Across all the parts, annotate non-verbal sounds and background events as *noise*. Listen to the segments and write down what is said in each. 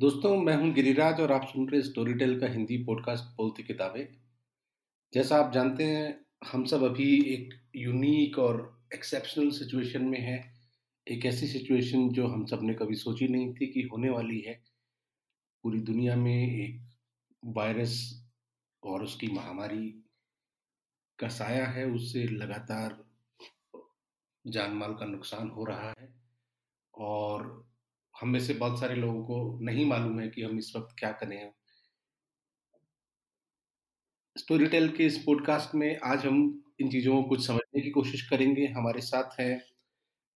दोस्तों, मैं हूँ गिरिराज और आप सुन रहे स्टोरी टेल का हिंदी पॉडकास्ट बोलती किताबें। जैसा आप जानते हैं, हम सब अभी एक यूनिक और एक्सेप्शनल सिचुएशन में हैं। एक ऐसी सिचुएशन जो हम सबने कभी सोची नहीं थी कि होने वाली है। पूरी दुनिया में एक वायरस और उसकी महामारी का साया है, उससे लगातार जान माल का नुकसान हो रहा है। और हम में से बहुत सारे लोगों को नहीं मालूम है कि हम इस वक्त क्या करें स्टोरी टेल के इस पॉडकास्ट में आज हम इन चीज़ों को कुछ समझने की कोशिश करेंगे। हमारे साथ हैं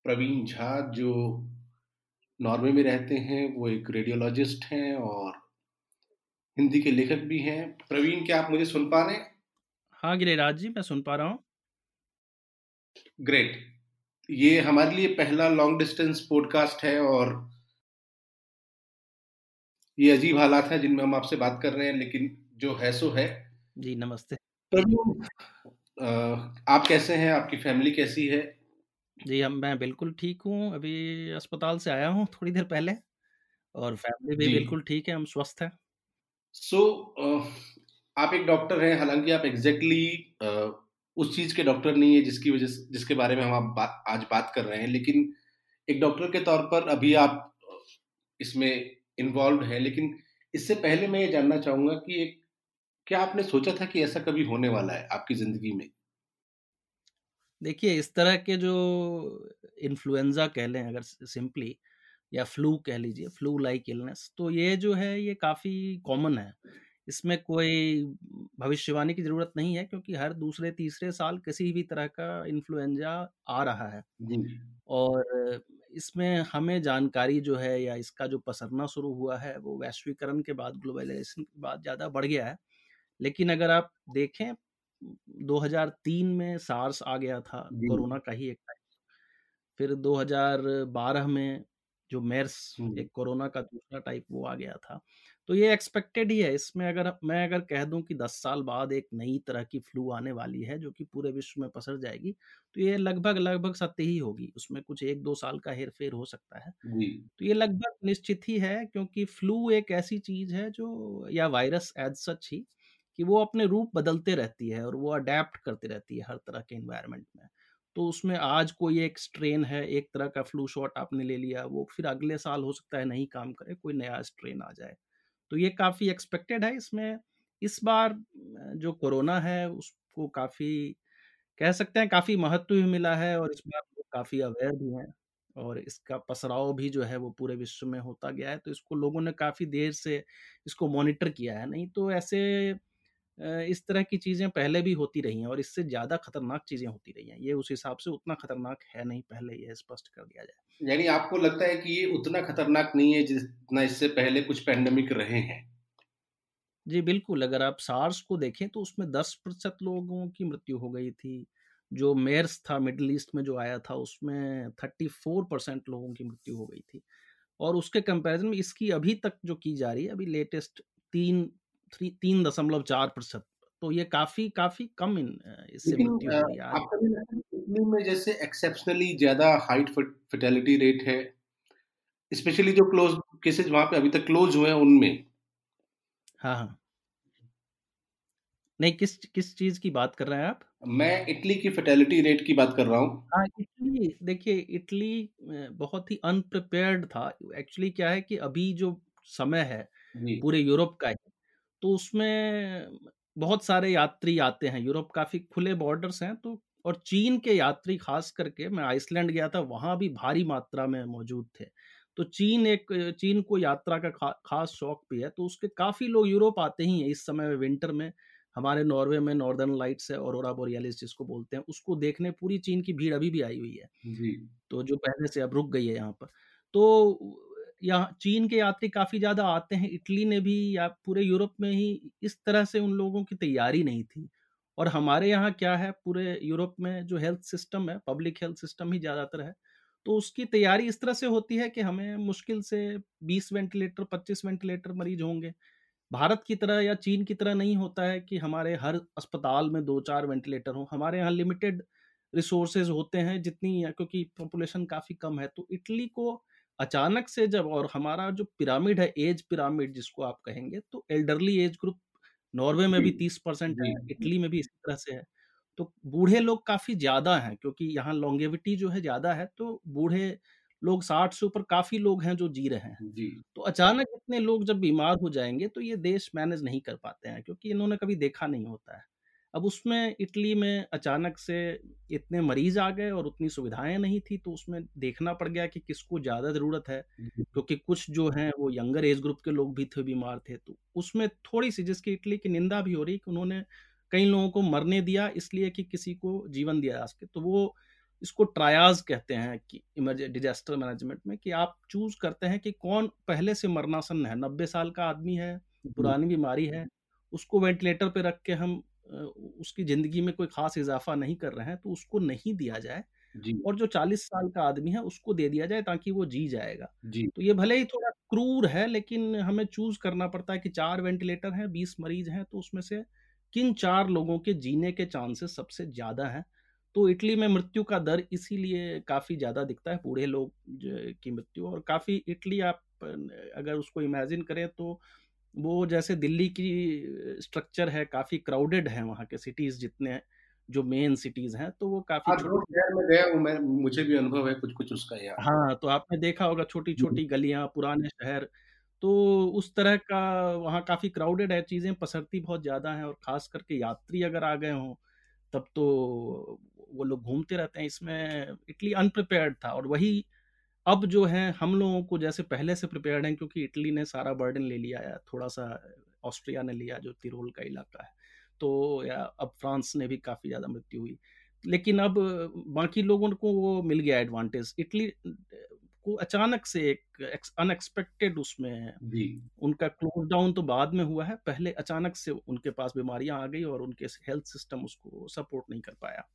प्रवीण झा जो नॉर्वे में रहते हैं। वो एक रेडियोलॉजिस्ट हैं और हिंदी के लेखक भी हैं। प्रवीण क्या आप मुझे सुन पा रहे हैं? हाँ गिरिराज जी मैं सुन पा रहा हूँ। ग्रेट ये हमारे लिए पहला लॉन्ग डिस्टेंस पॉडकास्ट है और ये अजीब हालात हैं जिनमें हम आपसे बात कर रहे हैं लेकिन जो है सो है। जी नमस्ते। आप कैसे हैं? आपकी फैमिली कैसी है? जी हम मैं बिल्कुल ठीक हूँ। अभी अस्पताल से आया हूँ थोड़ी देर पहले और फैमिली भी बिल्कुल ठीक है हम स्वस्थ हैं। सो so, आप एक डॉक्टर हैं हालाँकि आप एग्जैक्टली exactly, उस चीज़ के डॉक्टर नहीं है जिसकी वजह जिसके बारे में हम आप बा, आज बात कर रहे हैं लेकिन एक डॉक्टर के तौर पर अभी आप इसमें इन्वॉल्व है लेकिन इससे पहले मैं ये जानना चाहूँगा कि एक क्या आपने सोचा था कि ऐसा कभी होने वाला है आपकी ज़िंदगी में? देखिए इस तरह के जो इन्फ्लुएंजा कह लें अगर सिंपली या फ्लू कह लीजिए फ्लू लाइक इलनेस तो ये जो है ये काफ़ी कॉमन है। इसमें कोई भविष्यवाणी की ज़रूरत नहीं है क्योंकि हर दूसरे तीसरे साल किसी भी तरह का इन्फ्लुएंजा आ रहा है। और इसमें हमें जानकारी जो है या इसका जो पसरना शुरू हुआ है वो वैश्वीकरण के बाद ग्लोबलाइजेशन के बाद ज़्यादा बढ़ गया है। लेकिन अगर आप देखें 2003 में सार्स आ गया था कोरोना का ही एक टाइप फिर 2012 में जो मेर्स एक कोरोना का दूसरा टाइप वो आ गया था। तो ये एक्सपेक्टेड ही है। इसमें अगर मैं अगर कह दूँ कि 10 साल बाद एक नई तरह की फ्लू आने वाली है जो कि पूरे विश्व में पसर जाएगी तो ये लगभग लगभग सत्य ही होगी। उसमें कुछ एक दो साल का हेर फेर हो सकता है। तो ये लगभग निश्चित ही है क्योंकि फ्लू एक ऐसी चीज़ है जो या वायरस एज सच ही कि वो अपने रूप बदलते रहती है और वो अडेप्ट करती रहती है हर तरह के इन्वायरमेंट में। तो उसमें आज कोई एक स्ट्रेन है एक तरह का फ्लू शॉट आपने ले लिया वो फिर अगले साल हो सकता है नहीं काम करे कोई नया स्ट्रेन आ जाए। तो ये काफ़ी एक्सपेक्टेड है इसमें। इस बार जो कोरोना है उसको काफ़ी कह सकते हैं काफ़ी महत्व भी मिला है और इस बार लोग काफ़ी अवेयर भी हैं और इसका पसराव भी जो है वो पूरे विश्व में होता गया है। तो इसको लोगों ने काफ़ी देर से इसको मॉनिटर किया है। नहीं तो ऐसे इस तरह की चीज़ें पहले भी होती रही हैं और इससे ज़्यादा खतरनाक चीज़ें होती रही हैं। ये उस हिसाब से उतना खतरनाक है नहीं पहले ये स्पष्ट कर दिया जाए। यानी आपको लगता है कि ये उतना खतरनाक नहीं है जितना इससे पहले कुछ पैंडमिक रहे हैं? जी बिल्कुल। अगर आप सार्स को देखें तो उसमें दस प्रतिशत लोगों की मृत्यु हो गई थी। जो मेयर्स था मिडल ईस्ट में जो आया था उसमें थर्टी फोर परसेंट लोगों की मृत्यु हो गई थी। और उसके कंपैरिजन में इसकी अभी तक जो की जा रही है अभी लेटेस्ट तीन थ्री तीन दशमलव चार प्रतिशत। तो ये काफ़ी काफ़ी कम इन इससे मृत्यु हो है इटली में जैसे एक्सेप्शनली ज़्यादा हाइट फर्टिलिटी रेट है स्पेशली जो क्लोज केसेस वहाँ पे अभी तक क्लोज हुए हैं उनमें। हाँ हाँ। नहीं किस किस चीज़ की बात कर रहे हैं आप? मैं इटली की फर्टिलिटी रेट की बात कर रहा हूँ। हाँ इटली देखिए इटली बहुत ही अनप्रिपेयर्ड था। एक्चुअली क्या है कि अभी जो समय है पूरे यूरोप का तो उसमें बहुत सारे यात्री आते हैं। यूरोप काफ़ी खुले बॉर्डर्स हैं तो और चीन के यात्री खास करके मैं आइसलैंड गया था वहाँ भी भारी मात्रा में मौजूद थे। तो चीन एक चीन को यात्रा का खा, खास शौक भी है तो उसके काफ़ी लोग यूरोप आते ही हैं इस समय में विंटर में। हमारे नॉर्वे में नॉर्दर्न लाइट्स है और बोरियालिस जिसको बोलते हैं उसको देखने पूरी चीन की भीड़ अभी भी आई हुई है। जी। तो जो पहले से अब रुक गई है यहाँ पर। तो यहाँ चीन के यात्री काफ़ी ज़्यादा आते हैं। इटली ने भी या पूरे यूरोप में ही इस तरह से उन लोगों की तैयारी नहीं थी। और हमारे यहाँ क्या है, पूरे यूरोप में जो हेल्थ सिस्टम है, पब्लिक हेल्थ सिस्टम ही ज़्यादातर है तो उसकी तैयारी इस तरह से होती है कि हमें मुश्किल से 20 वेंटिलेटर 25 वेंटिलेटर मरीज़ होंगे। भारत की तरह या चीन की तरह नहीं होता है कि हमारे हर अस्पताल में दो चार वेंटिलेटर हों। हमारे यहाँ लिमिटेड रिसोर्सेज होते हैं जितनी क्योंकि पॉपुलेशन काफ़ी कम है तो इटली को अचानक से जब और हमारा जो पिरामिड है एज पिरामिड जिसको आप कहेंगे तो एल्डरली एज ग्रुप नॉर्वे में भी तीस परसेंट है इटली में भी इसी तरह से है। तो बूढ़े लोग काफ़ी ज़्यादा हैं क्योंकि यहाँ लॉन्गेविटी जो है ज़्यादा है तो बूढ़े लोग साठ से ऊपर काफ़ी लोग हैं जो जी रहे हैं। जी। तो अचानक इतने लोग जब बीमार हो जाएँगे तो ये देश मैनेज नहीं कर पाते हैं क्योंकि इन्होंने कभी देखा नहीं होता है। अब उसमें इटली में अचानक से इतने मरीज़ आ गए और उतनी सुविधाएँ नहीं थी तो उसमें देखना पड़ गया कि किसको ज़्यादा ज़रूरत है क्योंकि तो कुछ जो हैं वो यंगर एज ग्रुप के लोग भी थे बीमार थे तो उसमें थोड़ी सी जिसकी इटली की निंदा भी हो रही कि उन्होंने कई लोगों को मरने दिया इसलिए कि किसी को जीवन दिया जा सके तो वो इसको ट्रायाज कहते हैं कि डिजास्टर मैनेजमेंट में कि आप चूज़ करते हैं कि कौन पहले से मरनासन है नब्बे साल का आदमी है पुरानी बीमारी है उसको वेंटिलेटर पे रख के हम उसकी ज़िंदगी में कोई ख़ास इजाफा नहीं कर रहे हैं तो उसको नहीं दिया जाए और जो 40 साल का आदमी है उसको दे दिया जाए ताकि वो जी जाएगा। जी। तो ये भले ही थोड़ा क्रूर है लेकिन हमें चूज़ करना पड़ता है कि चार वेंटिलेटर हैं बीस मरीज़ हैं तो उसमें से किन चार लोगों के जीने के चांसेस सबसे ज़्यादा हैं? तो इटली में मृत्यु का दर इसीलिए काफ़ी ज़्यादा दिखता है बूढ़े लोग की मृत्यु और काफ़ी इटली आप अगर उसको इमेजिन करें तो वो जैसे दिल्ली की स्ट्रक्चर है काफ़ी क्राउडेड है वहाँ के सिटीज़ जितने जो मेन सिटीज़ हैं तो वो काफ़ी हाँ, में गया हूँ मैं मुझे भी अनुभव है कुछ कुछ उसका यार। हाँ तो आपने देखा होगा छोटी छोटी गलियाँ पुराने शहर तो उस तरह का वहाँ काफ़ी क्राउडेड है चीज़ें पसरती बहुत ज़्यादा हैं और खास करके यात्री अगर आ गए हों तब तो वो लोग घूमते रहते हैं इसमें इटली अनप्रिपेयर्ड था और वही अब जो है हम लोगों को जैसे पहले से प्रिपेयर्ड हैं क्योंकि इटली ने सारा बर्डन ले लिया है थोड़ा सा ऑस्ट्रिया ने लिया जो तिरोल का इलाका है। तो या अब फ्रांस ने भी काफ़ी ज़्यादा मृत्यु हुई। लेकिन अब बाकी लोगों को वो मिल गया एडवांटेज। इटली को अचानक से एक अनएक्सपेक्टेड उसमें जी। उनका क्लोज डाउन तो बाद में हुआ है पहले अचानक से उनके पास बीमारियाँ आ गई और उनके हेल्थ सिस्टम उसको सपोर्ट नहीं कर पाया।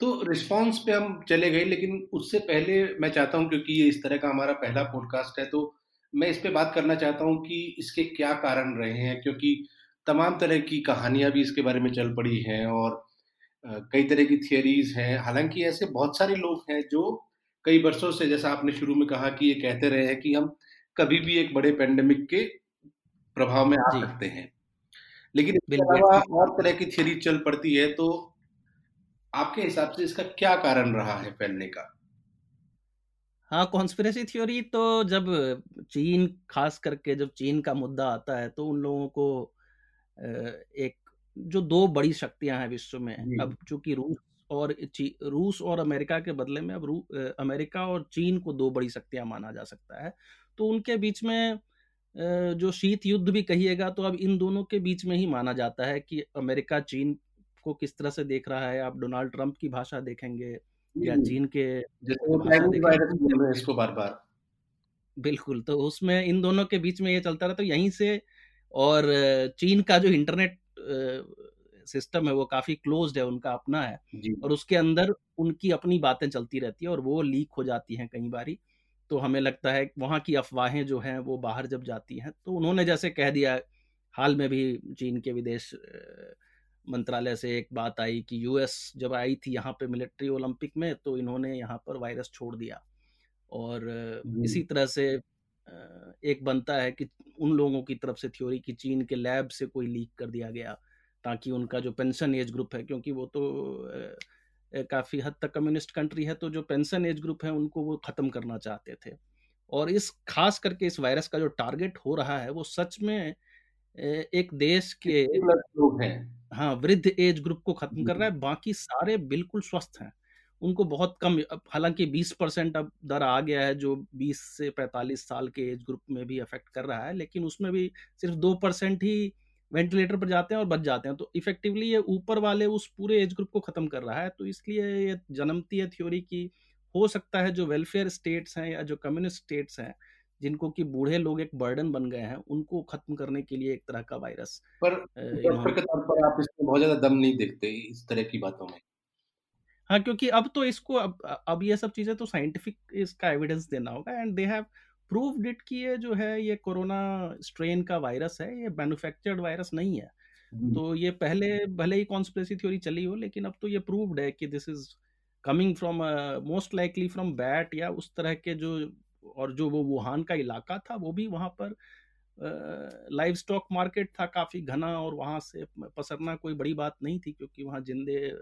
तो रिस्पॉन्स पे हम चले गए लेकिन उससे पहले मैं चाहता हूँ क्योंकि ये इस तरह का हमारा पहला पॉडकास्ट है तो मैं इस पे बात करना चाहता हूँ कि इसके क्या कारण रहे हैं क्योंकि तमाम तरह की कहानियाँ भी इसके बारे में चल पड़ी हैं और कई तरह की थियोरीज हैं। हालाँकि ऐसे बहुत सारे लोग हैं जो कई वर्षों से जैसा आपने शुरू में कहा कि ये कहते रहे हैं कि हम कभी भी एक बड़े पेंडेमिक के प्रभाव में आ सकते हैं। लेकिन इसके अलावा और तरह की थियोरी चल पड़ती है तो आपके हिसाब से इसका क्या कारण रहा है फैलने का? हाँ कॉन्स्पिरेसी थ्योरी तो जब चीन खास करके जब चीन का मुद्दा आता है तो उन लोगों को एक जो दो बड़ी शक्तियाँ हैं विश्व में अब चूँकि रूस और रूस और अमेरिका के बदले में अब अमेरिका और चीन को दो बड़ी शक्तियाँ माना जा सकता है तो उनके बीच में जो शीत युद्ध भी कहिएगा तो अब इन दोनों के बीच में ही माना जाता है कि अमेरिका चीन को किस तरह से देख रहा है? आप डोनाल्ड ट्रंप की भाषा देखेंगे या चीन के इसको बार बार बिल्कुल तो उसमें इन दोनों के बीच में ये चलता रहा तो यहीं से और चीन का जो इंटरनेट सिस्टम है वो काफ़ी क्लोज्ड है उनका अपना है और उसके अंदर उनकी अपनी बातें चलती रहती है और वो लीक हो जाती हैं कई बारी तो हमें लगता है वहाँ की अफवाहें जो हैं वो बाहर जब जाती हैं तो उन्होंने जैसे कह दिया हाल में भी चीन के विदेश मंत्रालय से एक बात आई कि यूएस जब आई थी यहाँ पे मिलिट्री ओलंपिक में तो इन्होंने यहाँ पर वायरस छोड़ दिया। और इसी तरह से एक बनता है कि उन लोगों की तरफ़ से थ्योरी कि चीन के लैब से कोई लीक कर दिया गया ताकि उनका जो पेंशन एज ग्रुप है क्योंकि वो तो काफ़ी हद तक कम्युनिस्ट कंट्री है तो जो पेंशन एज ग्रुप है उनको वो ख़त्म करना चाहते थे। और इस खास करके इस वायरस का जो टारगेट हो रहा है वो सच में एक देश के लोग हैं? हाँ वृद्ध एज ग्रुप को खत्म कर रहा है। बाकी सारे बिल्कुल स्वस्थ हैं। उनको बहुत कम हालाँकि 20 परसेंट अब दर आ गया है जो 20 से 45 साल के एज ग्रुप में भी अफेक्ट कर रहा है लेकिन उसमें भी सिर्फ़ दो परसेंट ही वेंटिलेटर पर जाते हैं और बच जाते हैं। तो इफेक्टिवली ये ऊपर वाले उस पूरे एज ग्रुप को खत्म कर रहा है तो इसलिए ये जन्मती है थ्योरी की हो सकता है जो वेलफेयर स्टेट्स हैं या जो कम्युनिस्ट स्टेट्स हैं जिनको कि बूढ़े लोग एक बर्डन बन गए हैं उनको खत्म करने के लिए एक तरह का वायरस पर के तौर पर आप इसमें बहुत ज़्यादा दम नहीं देखते इस तरह की बातों में? हाँ क्योंकि अब तो इसको अब अब ये सब चीज़ें तो साइंटिफिक इसका एविडेंस देना होगा and they have proved it कि ये जो है ये कोरोना स्ट्रेन का वायरस है ये मैन्युफैक्चर्ड वायरस नहीं है। तो ये पहले भले ही कॉन्स्पिरेसी थ्योरी चली हो लेकिन अब तो ये प्रूव्ड है कि this is coming from most likely from bat या उस तरह के जो और जो वो वुहान का इलाका था वो भी वहाँ पर लाइव स्टॉक मार्केट था काफ़ी घना और वहाँ से पसरना कोई बड़ी बात नहीं थी क्योंकि वहाँ जिंदे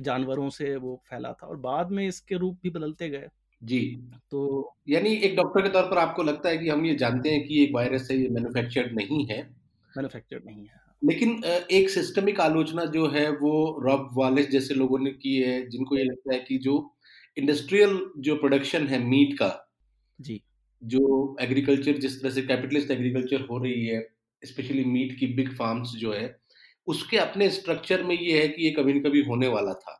जानवरों से वो फैला था और बाद में इसके रूप भी बदलते गए। जी। तो यानी एक डॉक्टर के तौर पर आपको लगता है कि हम ये जानते हैं कि एक वायरस है ये मैन्युफैक्चर्ड नहीं है। मैन्युफैक्चर्ड नहीं है। लेकिन एक सिस्टमिक आलोचना जो है वो रॉब वालेस जैसे लोगों ने की है जिनको ये लगता है कि जो इंडस्ट्रियल जो प्रोडक्शन है मीट का जी। जो एग्रीकल्चर जिस तरह से कैपिटलिस्ट एग्रीकल्चर हो रही है स्पेशली मीट की बिग फार्म्स जो है उसके अपने स्ट्रक्चर में ये है कि ये कभी न कभी होने वाला था।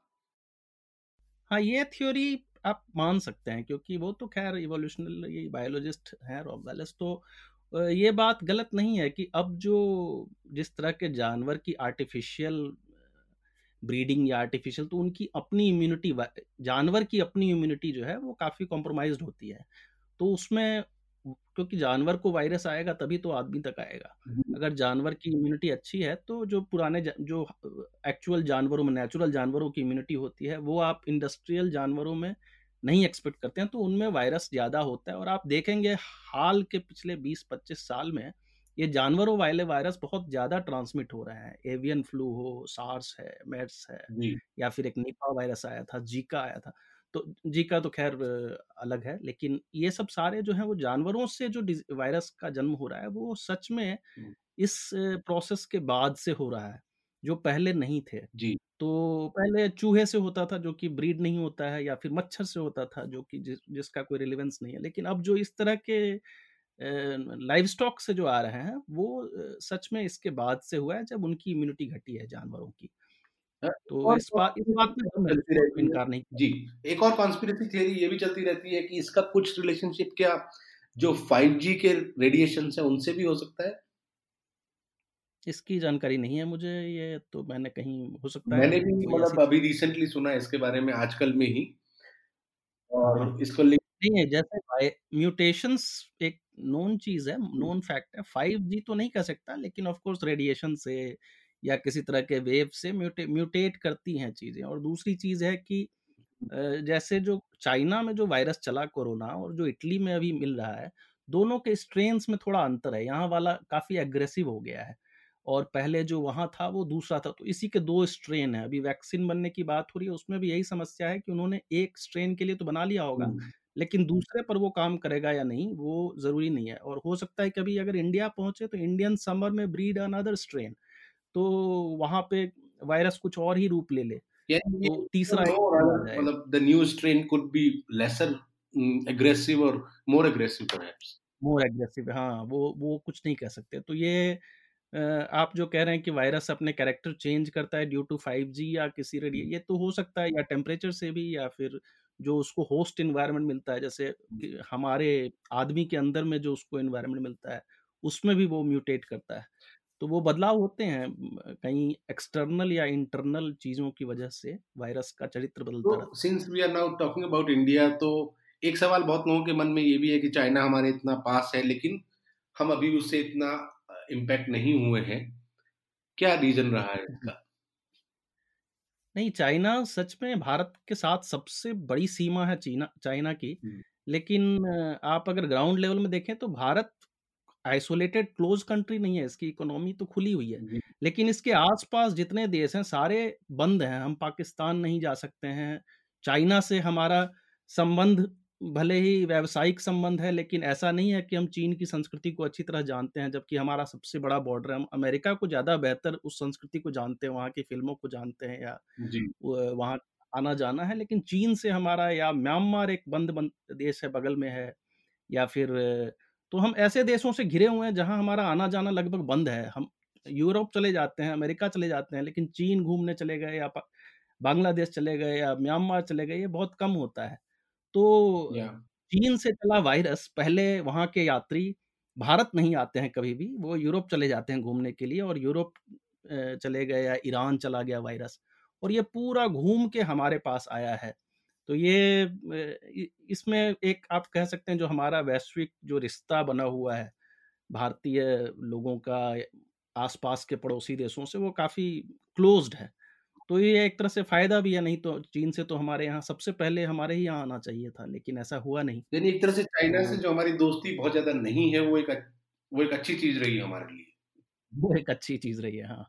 हाँ ये थ्योरी आप मान सकते हैं क्योंकि वो तो खैर इवोल्यूशनल बायोलॉजिस्ट हैं रॉब वेलेस तो ये बात गलत नहीं है कि अब जो जिस तरह के जानवर की आर्टिफिशियल ब्रीडिंग या आर्टिफिशियल तो उनकी अपनी इम्यूनिटी जानवर की अपनी इम्यूनिटी जो है वो काफ़ी कॉम्प्रोमाइज होती है। तो उसमें क्योंकि जानवर को वायरस आएगा तभी तो आदमी तक आएगा। अगर जानवर की इम्यूनिटी अच्छी है तो जो पुराने जो एक्चुअल जानवरों में नेचुरल जानवरों की इम्यूनिटी होती है वो आप इंडस्ट्रियल जानवरों में नहीं एक्सपेक्ट करते हैं तो उनमें वायरस ज़्यादा होता है। और आप देखेंगे हाल के पिछले 20-25 साल में ये जानवरों वाले वायरस बहुत ज़्यादा ट्रांसमिट हो रहे हैं। एवियन फ्लू हो सार्स है मेड्स है या फिर एक निपा वायरस आया था जीका आया था। तो जी का तो खैर अलग है लेकिन ये सब सारे जो है वो जानवरों से जो वायरस का जन्म हो रहा है वो सच में इस प्रोसेस के बाद से हो रहा है जो पहले नहीं थे। जी। तो पहले चूहे से होता था जो कि ब्रीड नहीं होता है या फिर मच्छर से होता था जो कि जिस जिसका कोई रिलेवेंस नहीं है लेकिन अब जो इस तरह के लाइव स्टॉक से जो आ रहे हैं वो सच में इसके बाद से हुआ है जब उनकी इम्यूनिटी घटी है जानवरों की। तो इस बात इस बात में तो इनकार नहीं जी एक और कॉन्स्पिरेसी थियरी ये भी चलती रहती है कि इसका कुछ रिलेशनशिप क्या जो 5G के रेडिएशन है उनसे भी हो सकता है? इसकी जानकारी नहीं है मुझे ये तो मैंने कहीं हो सकता मैंने है मैंने भी मतलब अभी रिसेंटली सुना इसके बारे में आजकल में ही। और हाँ। इसको नहीं है जैसे म्यूटेशंस एक नोन चीज़ है नोन फैक्ट है। फाइव जी तो नहीं कह सकता लेकिन ऑफ़ कोर्स रेडिएशन से या किसी तरह के वेव से म्यूटे, म्यूटेट करती हैं चीज़ें। और दूसरी चीज़ है कि जैसे जो चाइना में जो वायरस चला कोरोना और जो इटली में अभी मिल रहा है दोनों के स्ट्रेन्स में थोड़ा अंतर है। यहाँ वाला काफ़ी एग्रेसिव हो गया है और पहले जो वहाँ था वो दूसरा था। तो इसी के दो स्ट्रेन है। अभी वैक्सीन बनने की बात हो रही है उसमें भी यही समस्या है कि उन्होंने एक स्ट्रेन के लिए तो बना लिया होगा लेकिन दूसरे पर वो काम करेगा या नहीं वो ज़रूरी नहीं है। और हो सकता है कभी अगर इंडिया पहुँचे तो इंडियन समर में ब्रीड अनदर स्ट्रेन। तो वहाँ पे वायरस कुछ और ही रूप ले ले तो तीसरा मतलब the new strain could be lesser aggressive और more aggressive perhaps more aggressive हाँ वो वो कुछ नहीं कह सकते। तो ये आप जो कह रहे हैं कि वायरस अपने कैरेक्टर चेंज करता है ड्यू टू 5G या किसी रेडिए ये तो हो सकता है या टेम्परेचर से भी या फिर जो उसको होस्ट इन्वायरमेंट मिलता है जैसे हमारे आदमी के अंदर में जो उसको इन्वायरमेंट मिलता है उसमें भी वो म्यूटेट करता है। तो वो बदलाव होते हैं कहीं एक्सटर्नल या इंटरनल चीज़ों की वजह से वायरस का चरित्र बदलता है। Since we are now talking about India तो एक सवाल बहुत लोगों के मन में ये भी है कि चाइना हमारे इतना पास है लेकिन हम अभी उससे इतना इम्पैक्ट नहीं हुए हैं। क्या रीजन रहा है *laughs* इसका? नहीं चाइना सच में भारत के साथ सबसे बड़ी सीमा है चीना चाइना की। लेकिन आप अगर ग्राउंड लेवल में देखें तो भारत आइसोलेटेड क्लोज कंट्री नहीं है इसकी इकोनॉमी तो खुली हुई है। लेकिन इसके आसपास जितने देश हैं सारे बंद हैं। हम पाकिस्तान नहीं जा सकते हैं चाइना से हमारा संबंध भले ही व्यावसायिक संबंध है लेकिन ऐसा नहीं है कि हम चीन की संस्कृति को अच्छी तरह जानते हैं जबकि हमारा सबसे बड़ा बॉर्डर है। हम अमेरिका को ज़्यादा बेहतर उस संस्कृति को जानते हैं वहाँ की फ़िल्मों को जानते हैं या वहाँ आना जाना है। लेकिन चीन से हमारा या म्यांमार एक बंद बंद देश है बगल में है या फिर तो हम ऐसे देशों से घिरे हुए हैं जहाँ हमारा आना जाना लगभग बंद है। हम यूरोप चले जाते हैं अमेरिका चले जाते हैं लेकिन चीन घूमने चले गए या बांग्लादेश चले गए या म्यांमार चले गए ये बहुत कम होता है। तो चीन से चला वायरस पहले वहाँ के यात्री भारत नहीं आते हैं कभी भी वो यूरोप चले जाते हैं घूमने के लिए और यूरोप चले गए या ईरान चला गया वायरस। और ये पूरा घूम के हमारे पास आया है। तो ये इसमें एक आप कह सकते हैं जो हमारा वैश्विक जो रिश्ता बना हुआ है भारतीय लोगों का आसपास के पड़ोसी देशों से वो काफ़ी क्लोज्ड है। तो ये एक तरह से फ़ायदा भी है नहीं तो चीन से तो हमारे यहाँ सबसे पहले हमारे ही यहाँ आना चाहिए था लेकिन ऐसा हुआ नहीं। यानी एक तरह से चाइना से जो हमारी दोस्ती बहुत ज़्यादा नहीं है वो एक वो एक अच्छी चीज़ रही है हमारे लिए। वो एक अच्छी चीज़ रही है हाँ।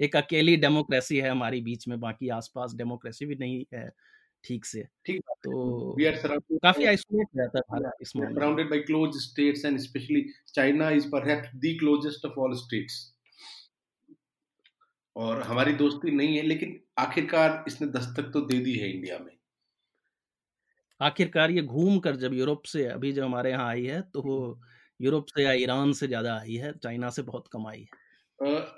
एक अकेली डेमोक्रेसी है हमारी बीच में बाकी आसपास डेमोक्रेसी भी नहीं है। ठीक से। ठीक तो वी आर सराउंडेड काफ़ी आइसोलेट रहता है भारत इस मामले surrounded by close states and specially China is perhaps the closest of all states और हमारी दोस्ती नहीं है लेकिन आखिरकार इसने दस्तक तो दे दी है इंडिया में। आखिरकार ये घूम कर जब यूरोप से अभी जब हमारे यहाँ आई है तो यूरोप से या ईरान से ज़्यादा आई है चाइना से बहुत कम आई है।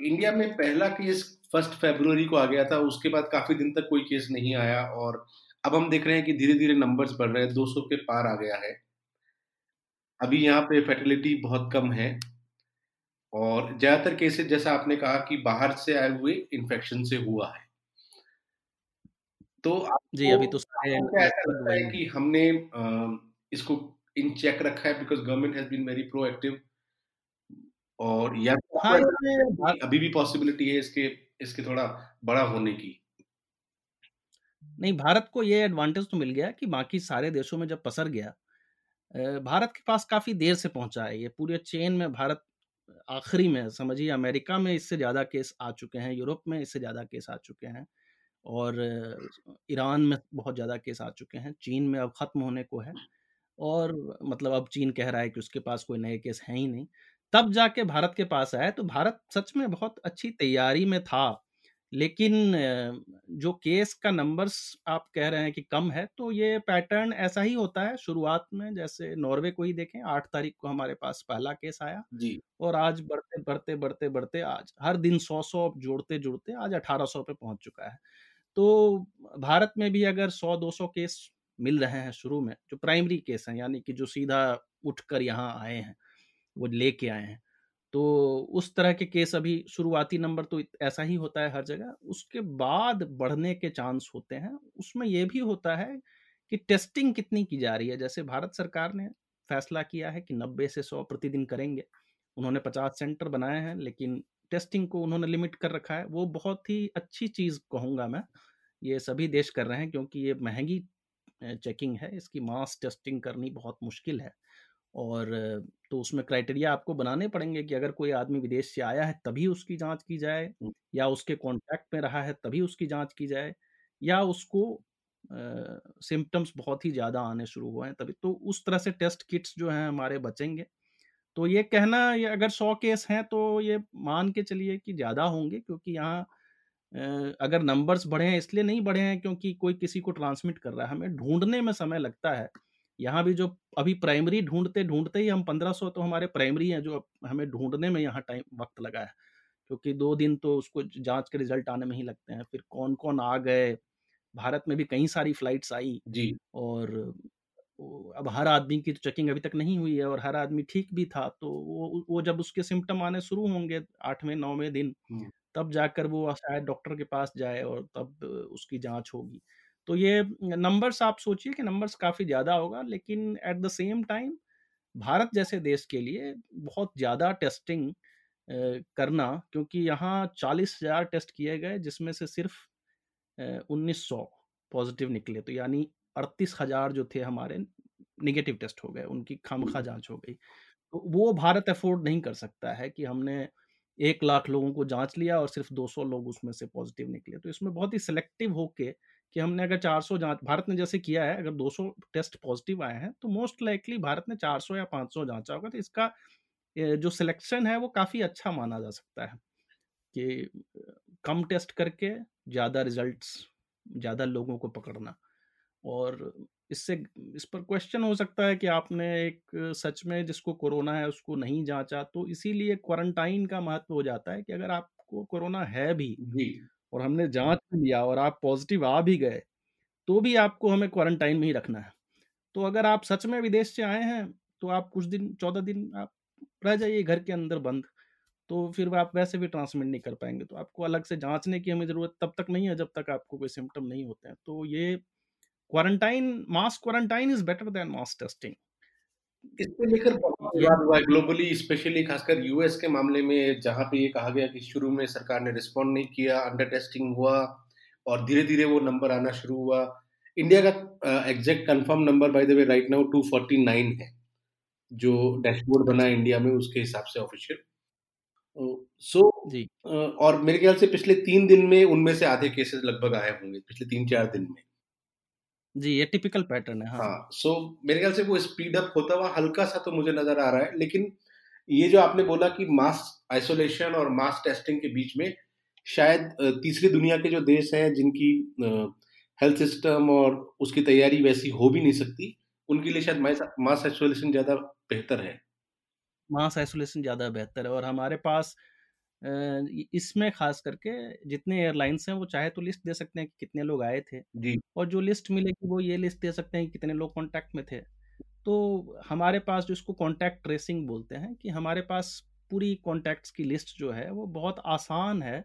इंडिया में पहला केस फ़र्स्ट फेब्रुवरी को आ गया था उसके बाद काफ़ी दिन तक कोई केस नहीं आया और अब हम देख रहे हैं कि धीरे धीरे नंबर्स बढ़ रहे हैं 200 के पार आ गया है। अभी यहाँ पे फर्टिलिटी बहुत कम है और ज़्यादातर केसेस जैसा आपने कहा कि बाहर से आए हुए इन्फेक्शन से हुआ है। तो जी अभी तो ऐसा लगता है कि हमने इसको इन चेक रखा है because government has been very proactive और या तो है अभी भी पॉसिबिलिटी है इसके इसके थोड़ा बड़ा होने की। नहीं, भारत को ये एडवांटेज तो मिल गया कि बाकी सारे देशों में जब पसर गया भारत के पास काफ़ी देर से पहुँचा है। ये पूरे चेन में भारत आखिरी में समझिए, अमेरिका में इससे ज़्यादा केस आ चुके हैं, यूरोप में इससे ज़्यादा केस आ चुके हैं और ईरान में बहुत ज़्यादा केस आ चुके हैं। चीन में अब खत्म होने को है और मतलब अब चीन कह रहा है कि उसके पास कोई नए केस हैं ही नहीं। तब जाके भारत के पास आया तो भारत सच में बहुत अच्छी तैयारी में था। लेकिन जो केस का नंबर्स आप कह रहे हैं कि कम है तो ये पैटर्न ऐसा ही होता है शुरुआत में जैसे नॉर्वे को ही देखें आठ तारीख को हमारे पास पहला केस आया जी। और आज बढ़ते बढ़ते बढ़ते बढ़ते आज हर दिन सौ सौ जोड़ते जुड़ते आज अठारह सौ पे पहुँच चुका है। तो भारत में भी अगर सौ दो सौ केस मिल रहे हैं शुरू में जो प्राइमरी केस हैं यानी कि जो सीधा उठकर यहाँ आए हैं वो लेके आए हैं तो उस तरह के केस अभी शुरुआती नंबर तो ऐसा ही होता है हर जगह। उसके बाद बढ़ने के चांस होते हैं। उसमें यह भी होता है कि टेस्टिंग कितनी की जा रही है? जैसे भारत सरकार ने फैसला किया है कि 90 से 100 प्रतिदिन करेंगे। उन्होंने 50 सेंटर बनाए हैं, लेकिन टेस्टिंग को उन्होंने लिमिट कर रखा है। वो बहुत ही अच्छी चीज़ कहूँगा मैं, ये सभी देश कर रहे हैं, क्योंकि ये महँगी चेकिंग है। इसकी मास टेस्टिंग करनी बहुत मुश्किल है। और तो उसमें क्राइटेरिया आपको बनाने पड़ेंगे कि अगर कोई आदमी विदेश से आया है तभी उसकी जाँच की जाए। या उसके कांटेक्ट में रहा है तभी उसकी जाँच की जाए या उसको सिम्टम्स बहुत ही ज़्यादा आने शुरू हुए हैं तभी तो उस तरह से टेस्ट किट्स जो हैं हमारे बचेंगे तो ये कहना ये अगर सौ केस हैं तो ये मान के चलिए कि ज़्यादा होंगे क्योंकि यहाँ अगर नंबर्स बढ़े हैं इसलिए नहीं बढ़े हैं क्योंकि कोई किसी को ट्रांसमिट कर रहा है हमें ढूँढने में समय लगता है यहाँ भी जो अभी प्राइमरी ढूंढते ढूंढते ही हम 1500 तो हमारे प्राइमरी हैं जो हमें ढूँढने में यहाँ टाइम वक्त लगा है। क्योंकि दो दिन तो उसको जाँच के रिज़ल्ट आने में ही लगते हैं। फिर कौन कौन आ गए? भारत में भी कई सारी फ्लाइट्स आई जी। और अब हर आदमी की तो चेकिंग अभी तक नहीं हुई है और हर आदमी ठीक भी था तो वो वो जब उसके सिम्टम आने शुरू होंगे आठवें नौवें दिन। तब जाकर वो शायद डॉक्टर के पास जाए और तब उसकी जाँच होगी। तो ये नंबर्स आप सोचिए कि नंबर्स काफ़ी ज़्यादा होगा लेकिन at the same time Bharat जैसे देश के लिए बहुत ज़्यादा टेस्टिंग करना क्योंकि यहाँ चालीस हज़ार टेस्ट किए गए जिसमें से सिर्फ़ उन्नीस सौ पॉजिटिव निकले। तो यानी अड़तीस हज़ार जो थे हमारे निगेटिव टेस्ट हो गए उनकी खामखा जाँच हो गई। तो वो भारत अफोर्ड नहीं कर सकता है कि हमने एक लाख लोगों को जाँच लिया और सिर्फ़ 200 लोग उसमें से पॉजिटिव निकले। तो इसमें बहुत ही सिलेक्टिव होके कि हमने अगर 400 जाँच, भारत ने जैसे किया है, अगर 200 टेस्ट पॉजिटिव आए हैं तो मोस्ट लाइकली भारत ने 400 या 500 जांचा होगा। तो इसका जो सिलेक्शन है, वो काफ़ी अच्छा माना जा सकता है कि कम टेस्ट करके ज़्यादा रिजल्ट्स, ज़्यादा लोगों को पकड़ना। और इससे, इस पर क्वेश्चन हो सकता है कि आपने एक सच में जिसको कोरोना है, उसको नहीं जांचा तो इसीलिए क्वारंटाइन का महत्व हो जाता है कि अगर आपको कोरोना है भी जी। और हमने जाँच भी लिया और आप पॉजिटिव आ भी गए तो भी आपको हमें क्वारंटाइन में ही रखना है। तो अगर आप सच में विदेश से आए हैं तो आप कुछ दिन, चौदह दिन आप रह जाइए घर के अंदर बंद तो फिर आप वैसे भी ट्रांसमिट नहीं कर पाएँगे। तो आपको अलग से जांचने की हमें ज़रूरत तब तक नहीं है जब तक आपको कोई सिम्टम नहीं होते हैं। तो ये quarantine, mass quarantine is better than mass testing. इसको लेकर बहुत विवाद हुआ है। ग्लोबली स्पेशली खासकर यूएस के मामले में जहाँ पे ये कहा गया कि शुरू में सरकार ने रिस्पॉन्ड नहीं किया अंडर टेस्टिंग हुआ और धीरे धीरे वो नंबर आना शुरू हुआ। इंडिया का exact confirm number by the way right now 249 है जो डैशबोर्ड बना इंडिया में उसके हिसाब से ऑफिशियल सो so, जी। और मेरे ख्याल से पिछले तीन दिन में उनमें से आधे केसेस लगभग आए होंगे पिछले तीन चार दिन में। जी ये टिपिकल पैटर्न है हाँ। सो हाँ, so, मेरे ख्याल से वो स्पीड अप होता हुआ हल्का सा तो मुझे नज़र आ रहा है लेकिन ये जो आपने बोला कि मास आइसोलेशन और मास टेस्टिंग के बीच में शायद तीसरी दुनिया के जो देश हैं जिनकी हेल्थ सिस्टम और उसकी तैयारी वैसी हो भी नहीं सकती उनके लिए शायद मास आइसोलेशन ज़्यादा बेहतर है। मास आइसोलेशन ज़्यादा बेहतर है और हमारे पास इसमें खास करके जितने एयरलाइंस हैं वो चाहे तो लिस्ट दे सकते हैं कि कितने लोग आए थे जी। और जो लिस्ट मिलेगी वो ये लिस्ट दे सकते हैं कि कितने लोग कॉन्टैक्ट में थे। तो हमारे पास जो इसको कॉन्टैक्ट ट्रेसिंग बोलते हैं कि हमारे पास पूरी कॉन्टैक्ट्स की लिस्ट जो है वो बहुत आसान है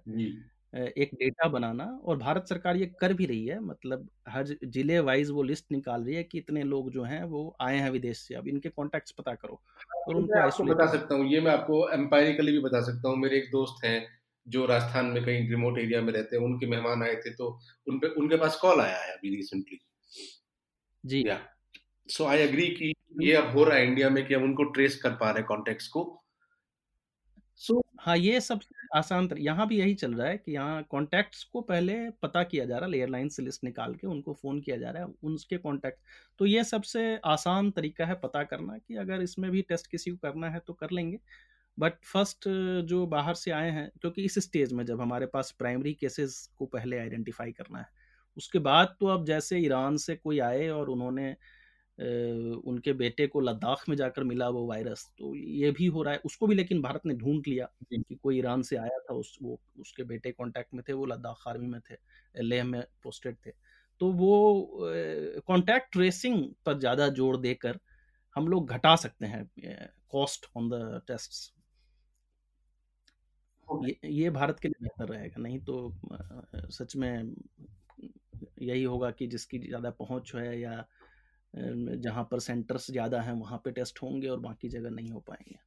एक डेटा बनाना और भारत सरकार ये कर भी रही है मतलब हर ज़िले वाइज वो लिस्ट निकाल रही है कि इतने लोग जो हैं वो आए हैं विदेश से। अब इनके कॉन्टैक्ट्स पता करो और उनको आपको बता सकता हूँ ये मैं आपको एम्पायरिकली भी बता सकता हूँ। मेरे एक दोस्त हैं जो राजस्थान में कहीं रिमोट एरिया में रहते हैं उनके मेहमान आए थे तो उन पे उनके पास कॉल आया है अभी रिसेंटली। जी। या सो आई एग्री कि ये अब हो रहा है इंडिया में कि हम उनको ट्रेस कर पा रहे हैं कॉन्टेक्ट्स को। सो हाँ ये सबसे आसान तर, यहाँ भी यही चल रहा है कि यहाँ कॉन्टैक्ट्स को पहले पता किया जा रहा है एयरलाइन से लिस्ट निकाल के उनको फ़ोन किया जा रहा है उनके कॉन्टैक्ट तो ये सबसे आसान तरीका है पता करना कि अगर इसमें भी टेस्ट किसी को करना है तो कर लेंगे। बट फ़र्स्ट जो बाहर से आए हैं, क्योंकि इस स्टेज में जब हमारे पास प्राइमरी केसेस को पहले आइडेंटिफाई करना है, उसके बाद तो अब जैसे ईरान से कोई आए और उन्होंने उनके बेटे को लद्दाख में जाकर मिला वो वायरस तो ये भी हो रहा है। उसको भी लेकिन भारत ने ढूंढ लिया कि कोई ईरान से आया था उस वो उसके बेटे कांटेक्ट में थे वो लद्दाख आर्मी में थे लेह में पोस्टेड थे। तो वो कांटेक्ट ट्रेसिंग पर ज़्यादा ज़ोर देकर हम लोग घटा सकते हैं कॉस्ट ऑन द टेस्ट ये ये भारत के लिए बेहतर रहेगा नहीं तो सच में यही होगा कि जिसकी ज़्यादा पहुँच है या जहाँ पर सेंटर्स ज़्यादा हैं वहाँ पे टेस्ट होंगे और बाकी जगह नहीं हो पाएँगे।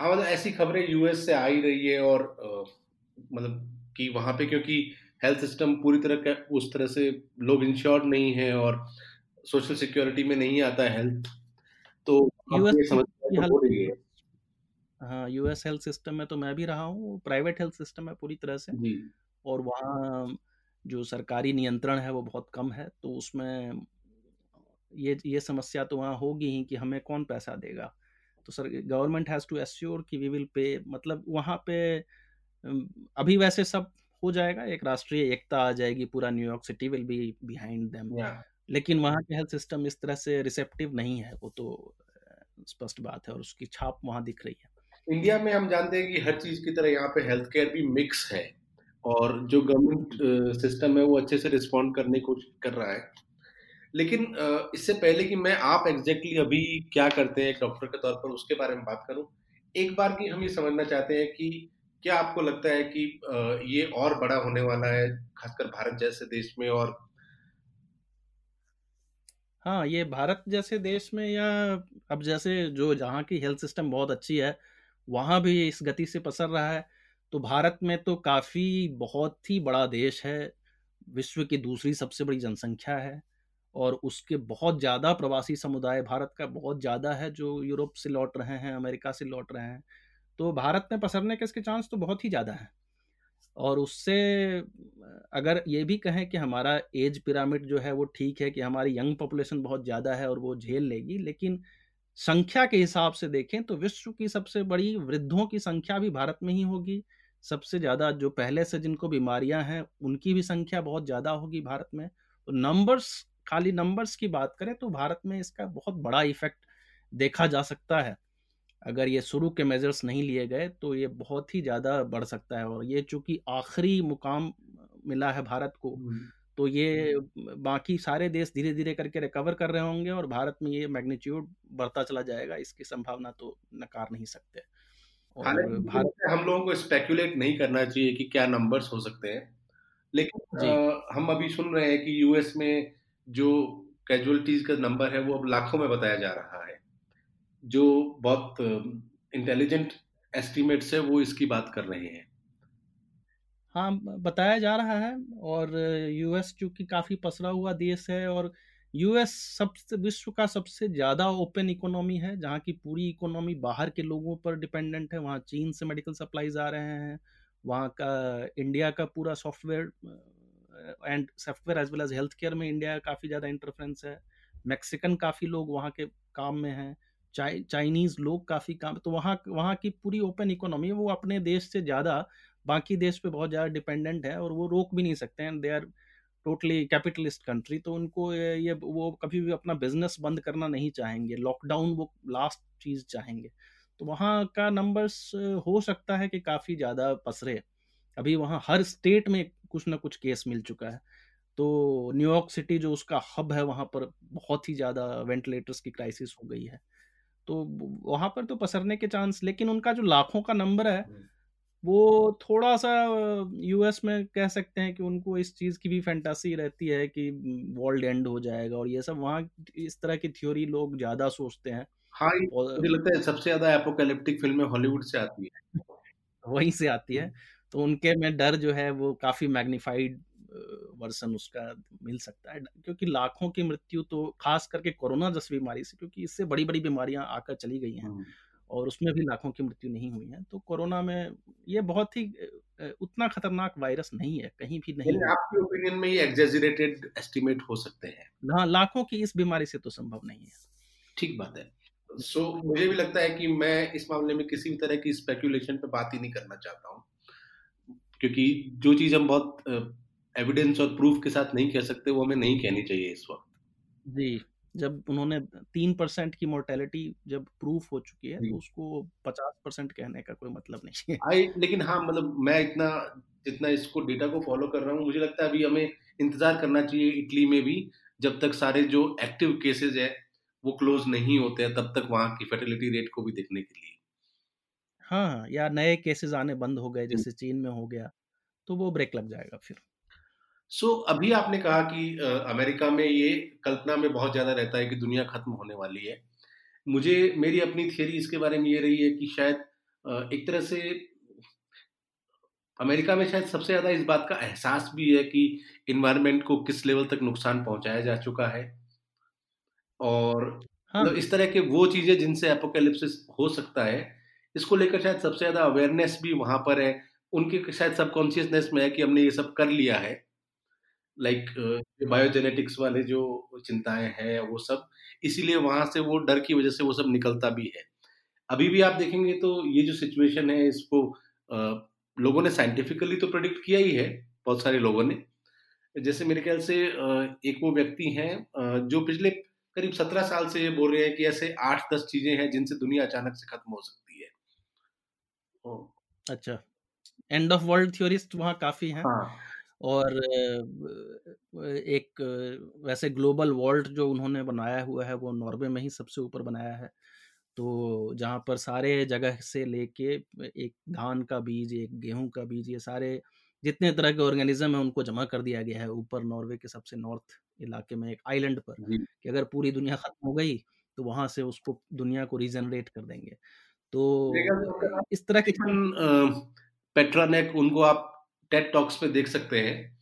हाँ मतलब ऐसी खबरें यूएस से आ ही रही है और मतलब कि वहाँ पे क्योंकि हेल्थ सिस्टम पूरी तरह का उस तरह से लोग इंश्योर्ड नहीं है और सोशल सिक्योरिटी में नहीं आता है हेल्थ तो यूएस तो हाँ यूएस हेल्थ सिस्टम में तो मैं भी रहा हूँ प्राइवेट हेल्थ सिस्टम है पूरी तरह से। जी। और वहाँ जो सरकारी नियंत्रण है वो बहुत कम है तो उसमें ये ये समस्या तो वहाँ होगी ही कि हमें कौन पैसा देगा। तो sir government has to assure कि वी विल पे मतलब वहाँ पे अभी वैसे सब हो जाएगा एक राष्ट्रीय एकता आ जाएगी पूरा New York city will be behind them लेकिन वहाँ के हेल्थ सिस्टम इस तरह से रिसेप्टिव नहीं है वो तो स्पष्ट बात है और उसकी छाप वहाँ दिख रही है। इंडिया में हम जानते हैं कि हर चीज़ की तरह यहाँ पे हेल्थ केयर भी मिक्स है और जो गवर्नमेंट सिस्टम है वो अच्छे से रिस्पॉन्ड करने की कोशिश कर रहा है। लेकिन इससे पहले कि मैं आप एग्जैक्टली exactly अभी क्या करते हैं एक डॉक्टर के तौर पर, उसके बारे में बात करूँ, एक बार की हम ये समझना चाहते हैं कि क्या आपको लगता है कि ये और बड़ा होने वाला है, खासकर भारत जैसे देश में और? हाँ ये भारत जैसे देश में या अब जैसे जो जहाँ की हेल्थ सिस्टम बहुत अच्छी है, वहाँ भी इस गति से पसर रहा है तो भारत में तो काफ़ी बहुत ही बड़ा देश है, विश्व की दूसरी सबसे बड़ी जनसंख्या है। और उसके बहुत ज़्यादा प्रवासी समुदाय भारत का बहुत ज़्यादा है जो यूरोप से लौट रहे हैं, अमेरिका से लौट रहे हैं तो भारत में पसरने के इसके चांस तो बहुत ही ज़्यादा हैं। और उससे अगर ये भी कहें कि हमारा एज पिरामिड जो है वो ठीक है कि हमारी यंग पॉपुलेशन बहुत ज़्यादा है और वो झेल लेगी, लेकिन संख्या के हिसाब से देखें तो विश्व की सबसे बड़ी वृद्धों की संख्या भी भारत में ही होगी। सबसे ज़्यादा जो पहले से जिनको बीमारियाँ हैं उनकी भी संख्या बहुत ज़्यादा होगी भारत में। तो नंबर्स खाली नंबर्स की बात करें तो भारत में इसका बहुत बड़ा इफ़ेक्ट देखा जा सकता है। अगर ये शुरू के मेजर्स नहीं लिए गए तो ये बहुत ही ज़्यादा बढ़ सकता है और ये चूँकि आखिरी मुकाम मिला है भारत को तो ये बाकी सारे देश धीरे धीरे करके रिकवर कर रहे होंगे और भारत में ये मैग्नीट्यूड बढ़ता चला जाएगा इसकी संभावना तो नकार नहीं सकते। और भारत हम लोगों को स्पेकुलेट नहीं करना चाहिए कि क्या नंबर्स हो सकते हैं। लेकिन आ, हम अभी सुन रहे हैं कि यूएस में जो कैजुअलिटीज का नंबर है वो अब लाखों में बताया जा रहा है जो बहुत इंटेलिजेंट एस्टिमेट्स है वो इसकी बात कर रहे हैं हाँ, बताया जा रहा है और यूएस चूँकि काफ़ी पसरा हुआ देश है और यूएस सबसे विश्व का सबसे ज़्यादा ओपन इकोनॉमी है, जहाँ की पूरी इकोनॉमी बाहर के लोगों पर डिपेंडेंट है। वहाँ चीन से मेडिकल सप्लाईज़ आ रहे हैं, वहाँ का इंडिया का पूरा software and software as well as health care में इंडिया काफ़ी ज़्यादा इंटरफ्रेंस है। मैक्सिकन काफ़ी लोग वहाँ के काम में हैं, चाइ चाइनीज़ लोग काफ़ी काम तो वहाँ वहाँ की पूरी ओपन इकोनॉमी है, वो अपने देश से ज़्यादा बाकी देश पे बहुत ज़्यादा डिपेंडेंट है और वो रोक भी नहीं सकते हैं। They are totally capitalist country तो उनको ये वो कभी भी अपना बिज़नेस बंद करना नहीं चाहेंगे। लॉकडाउन वो लास्ट चीज़ चाहेंगे। तो वहाँ का नंबर्स हो सकता है कि काफ़ी ज़्यादा पसरे। अभी वहाँ हर स्टेट में कुछ ना कुछ केस मिल चुका है। तो न्यूयॉर्क सिटी जो उसका हब है वहाँ पर बहुत ही ज़्यादा वेंटिलेटर्स की क्राइसिस हो गई है। तो वहाँ पर तो पसरने के चांस लेकिन उनका जो लाखों का नंबर है वो थोड़ा-सा यूएस में कह सकते हैं कि उनको इस चीज़ की भी फैंटासी रहती है कि वर्ल्ड एंड हो जाएगा और ये सब वहाँ इस तरह की थ्योरी लोग ज़्यादा सोचते हैं। हाँ, मुझे लगता है सबसे ज़्यादा एपोकैलिप्टिक फ़िल्में हॉलीवुड से आती है। *laughs* वहीं से आती है। तो उनके में डर जो है वो काफ़ी मैग्निफाइड वर्सन उसका मिल सकता है। क्योंकि लाखों की मृत्यु तो खास करके कोरोना जैसी बीमारी से क्योंकि इससे बड़ी-बड़ी बीमारियाँ आकर चली गई हैं और उसमें भी लाखों की मृत्यु नहीं हुई है। तो कोरोना में ये बहुत ही उतना खतरनाक वायरस नहीं है कहीं भी नहीं आपके ओपिनियन में ये एग्जेजरेटेड एस्टिमेट हो सकते हैं। हाँ लाखों की इस बीमारी से तो संभव नहीं है। ठीक बात है। सो so, मुझे भी लगता है कि मैं इस मामले में किसी भी तरह की स्पेकुलेशन पे बात ही नहीं करना चाहता हूँ। क्योंकि जो चीज़ हम बहुत एविडेंस और प्रूफ के साथ नहीं कह सकते वो हमें नहीं कहनी चाहिए इस वक्त। जी जब उन्होंने तीन परसेंट की मोर्टेलिटी जब प्रूफ हो चुकी है तो उसको पचास परसेंट कहने का कोई मतलब नहीं है। आई लेकिन हाँ मतलब मैं इतना जितना इसको डेटा को फॉलो कर रहा हूँ मुझे लगता है अभी हमें इंतज़ार करना चाहिए इटली में भी जब तक सारे जो एक्टिव केसेस है वो क्लोज नहीं होते हैं तब तक वहाँ की फर्टिलिटी रेट को भी देखने के लिए। हाँ या नए केसेस आने बंद हो गए जैसे चीन में हो गया तो वो ब्रेक लग जाएगा फिर। सो so, अभी आपने कहा कि आ, अमेरिका में ये कल्पना में बहुत ज़्यादा रहता है कि दुनिया खत्म होने वाली है। मुझे मेरी अपनी थियरी इसके बारे में ये रही है कि शायद एक तरह से अमेरिका में शायद सबसे ज़्यादा इस बात का एहसास भी है कि इन्वायरमेंट को किस लेवल तक नुकसान पहुँचाया जा चुका है। और हाँ. मतलब इस तरह के वो चीज़ें जिनसे एपोकेलिप्सिस हो सकता है इसको लेकर शायद सबसे ज़्यादा अवेयरनेस भी वहाँ पर है। उनके शायद सबकॉन्शियसनेस में है कि हमने ये सब कर लिया है। लाइक like, बायोजेनेटिक्स वाले जो चिंताएँ हैं वो सब इसीलिए वहाँ से वो डर की वजह से वो सब निकलता भी है। अभी भी आप देखेंगे तो ये जो सिचुएशन है इसको uh, लोगों ने साइंटिफिकली तो प्रोडिक्ट किया ही है बहुत सारे लोगों ने। जैसे मेरे ख्याल से एक वो व्यक्ति हैं जो पिछले करीब सत्रह साल से ये बोल रहे हैं कि ऐसे आठ दस चीज़ें हैं जिनसे दुनिया अचानक से खत्म हो सकती है अच्छा एंड ऑफ़ वर्ल्ड थ्योरिस्ट वहाँ काफ़ी हैं हाँ. और एक वैसे ग्लोबल वर्ल्ड जो उन्होंने बनाया हुआ है वो नॉर्वे में ही सबसे ऊपर बनाया है। तो जहाँ पर सारे जगह से लेके एक धान का बीज एक गेहूँ का बीज ये सारे जितने तरह के ऑर्गेनिज्म है उनको जमा कर दिया गया है ऊपर नॉर्वे के सबसे नॉर्थ इलाके में एक आइलैंड पर कि अगर पूरी दुनिया खत्म हो गई तो वहाँ से उसको दुनिया को रीजनरेट कर देंगे। तो इस तरह के पेट्रानेक उनको आप टेट टॉक्स पे देख सकते हैं।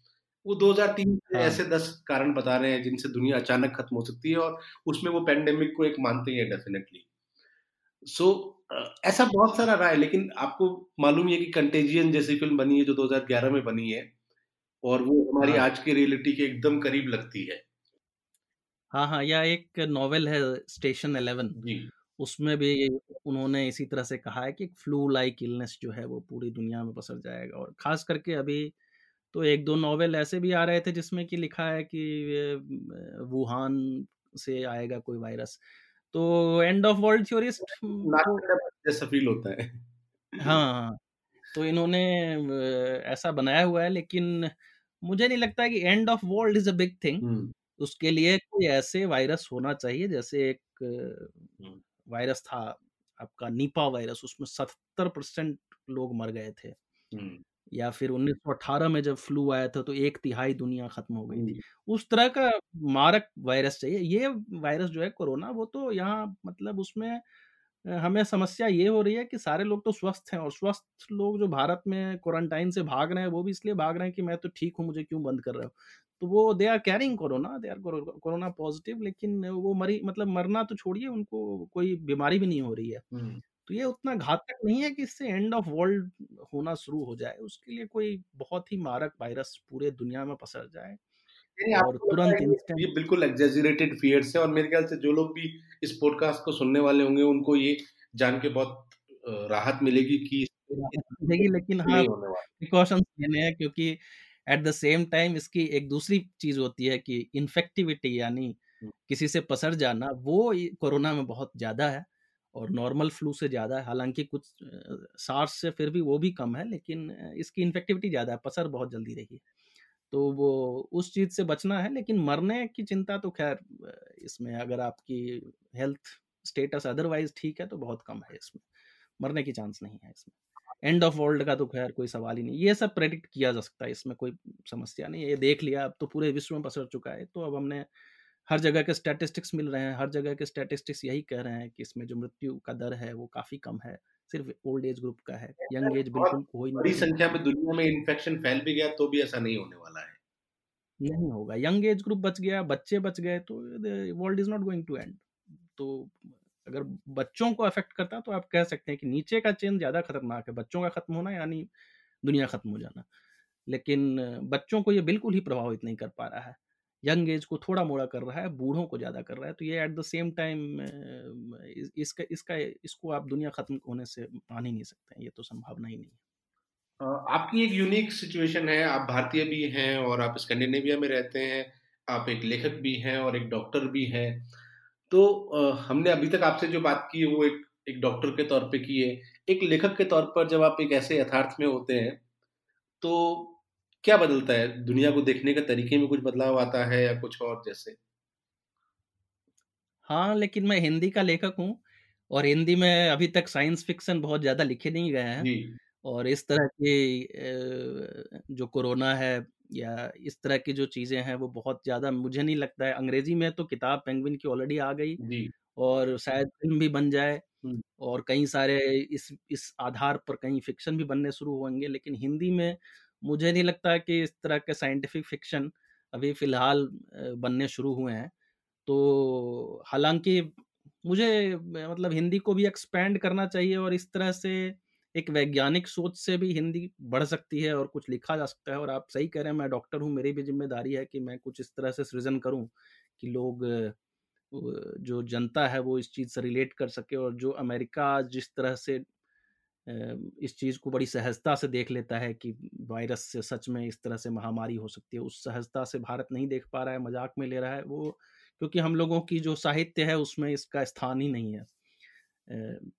वो 2003 से हाँ. ऐसे दस कारण बता रहे हैं जिनसे दुनिया अचानक खत्म हो सकती है और उसमें वो पेंडेमिक को एक मानते हैं डेफिनेटली सो so, ऐसा बहुत सारा रहा है लेकिन आपको मालूम है कि कंटेजियन जैसी फ़िल्म बनी है जो 2011 में बनी है और वो हमारी हाँ. आज की रियलिटी के एकदम करीब लगती है। हाँ हाँ या एक नॉवेल है स्टेशन इलेवन उसमें भी उन्होंने इसी तरह से कहा है कि फ्लू लाइक इलनेस जो है वो पूरी दुनिया में पसर जाएगा। और ख़ास करके अभी तो एक दो नॉवेल ऐसे भी आ रहे थे जिसमें कि लिखा है कि वुहान से आएगा कोई वायरस। तो एंड ऑफ़ वर्ल्ड थ्योरिस्ट जैसा फील होता है। हाँ, हाँ तो इन्होंने ऐसा बनाया हुआ है लेकिन मुझे नहीं लगता है कि end of world is a big thing. उसके लिए कोई ऐसे वायरस होना चाहिए जैसे एक वायरस था आपका नीपा वायरस उसमें सत्तर परसेंट लोग मर गए थे। या फिर 1918 में जब फ्लू आया था तो एक तिहाई दुनिया खत्म हो गई थी। उस तरह का मारक वायरस चाहिए। ये वायरस जो है कोरोना वो तो यहाँ मतलब उसमें हमें समस्या ये हो रही है कि सारे लोग तो स्वस्थ हैं और स्वस्थ लोग जो भारत में क्वारंटाइन से भाग रहे हैं वो भी इसलिए भाग रहे हैं कि मैं तो ठीक हूँ मुझे क्यों बंद कर रहे हो? तो वो they are carrying corona they are corona positive लेकिन वो मरी मतलब मरना तो छोड़िए उनको कोई बीमारी भी नहीं हो रही है। तो ये उतना घातक नहीं है कि इससे एंड ऑफ़ वर्ल्ड होना शुरू हो जाए उसके लिए कोई बहुत ही मारक वायरस पूरे दुनिया में पसर जाए और तुरंत ये बिल्कुल एग्जेजरेटेड फियर्स है और मेरे ख्याल से जो लोग भी इस पॉडकास्ट को सुनने वाले होंगे उनको ये जान के बहुत राहत मिलेगी कि मिलेगी लेकिन हाँ प्रिकॉशंस लेने हैं क्योंकि एट द सेम टाइम इसकी एक दूसरी चीज़ होती है कि इन्फेक्टिविटी यानी किसी से पसर जाना वो कोरोना में बहुत ज़्यादा है और नॉर्मल फ्लू से ज़्यादा है। हालाँकि कुछ सार्स से फिर भी वो भी कम है लेकिन इसकी इन्फेक्टिविटी ज़्यादा है पसर बहुत जल्दी रही है। तो वो उस चीज़ से बचना है लेकिन मरने की चिंता तो खैर इसमें अगर आपकी हेल्थ स्टेटस अदरवाइज़ ठीक है तो बहुत कम है इसमें। मरने की चांस नहीं है इसमें। एंड ऑफ़ वर्ल्ड का तो खैर कोई सवाल ही नहीं। ये सब प्रेडिक्ट किया जा सकता है इसमें कोई समस्या नहीं है। ये देख लिया अब तो पूरे विश्व में पसर चुका है तो अब हमने हर जगह के स्टैटिस्टिक्स मिल रहे हैं हर जगह के स्टैटिस्टिक्स यही कह रहे हैं कि इसमें जो मृत्यु का दर है वो काफ़ी कम है सिर्फ़ ओल्ड एज ग्रुप का है। यंग एज बिल्कुल कोई बड़ी संख्या में दुनिया में इन्फेक्शन फैल भी गया तो भी ऐसा नहीं होने वाला है। नहीं होगा। यंग एज ग्रुप बच गया बच्चे बच गए तो world is not going to end तो अगर बच्चों को अफेक्ट करता है तो आप कह सकते हैं कि नीचे का चेन ज़्यादा खतरनाक है, बच्चों का खत्म होना यानी दुनिया खत्म हो जाना। लेकिन बच्चों को ये बिल्कुल ही प्रभावित नहीं कर पा रहा है। यंग एज को थोड़ा मोड़ा कर रहा है, बूढ़ों को ज़्यादा कर रहा है तो ये एट द सेम टाइम इसका इसका, इसको आप दुनिया ख़त्म होने से मान ही नहीं सकते ये तो संभावना ही नहीं है। आपकी एक यूनिक सिचुएशन है, आप भारतीय भी हैं और आप स्कैंडिनेविया में रहते हैं, आप एक लेखक भी हैं और एक डॉक्टर भी हैं। तो हमने अभी तक आपसे जो बात की वो एक एक डॉक्टर के तौर पे की है। एक लेखक के तौर पर जब आप एक ऐसे यथार्थ में होते हैं तो क्या बदलता है? दुनिया को देखने के तरीके में कुछ बदलाव आता है या कुछ और जैसे? हाँ लेकिन मैं हिंदी का लेखक हूँ और हिंदी में अभी तक साइंस फिक्शन बहुत ज़्यादा लिखे नहीं गए हैं। और इस तरह की जो कोरोना है या इस तरह की जो चीज़ें हैं वो बहुत ज़्यादा मुझे नहीं लगता है। अंग्रेज़ी में तो किताब पेंगुइन की ऑलरेडी आ गई और शायद फ़िल्म भी बन जाए और कई सारे इस इस आधार पर कहीं फिक्शन भी बनने शुरू होंगे लेकिन हिंदी में मुझे नहीं लगता कि इस तरह के साइंटिफिक फिक्शन अभी फ़िलहाल बनने शुरू हुए हैं। तो हालाँकि मुझे मतलब हिंदी को भी एक्सपेंड करना चाहिए और इस तरह से एक वैज्ञानिक सोच से भी हिंदी बढ़ सकती है और कुछ लिखा जा सकता है और आप सही कह रहे हैं, मैं डॉक्टर हूँ, मेरी भी ज़िम्मेदारी है कि मैं कुछ इस तरह से सृजन करूँ कि लोग जो जनता है वो इस चीज़ से रिलेट कर सके और जो अमेरिका जिस तरह से इस चीज़ को बड़ी सहजता से देख लेता है कि वायरस से सच में इस तरह से महामारी हो सकती है, उस सहजता से भारत नहीं देख पा रहा है, मज़ाक में ले रहा है वो, क्योंकि हम लोगों की जो साहित्य है उसमें इसका स्थान ही नहीं है।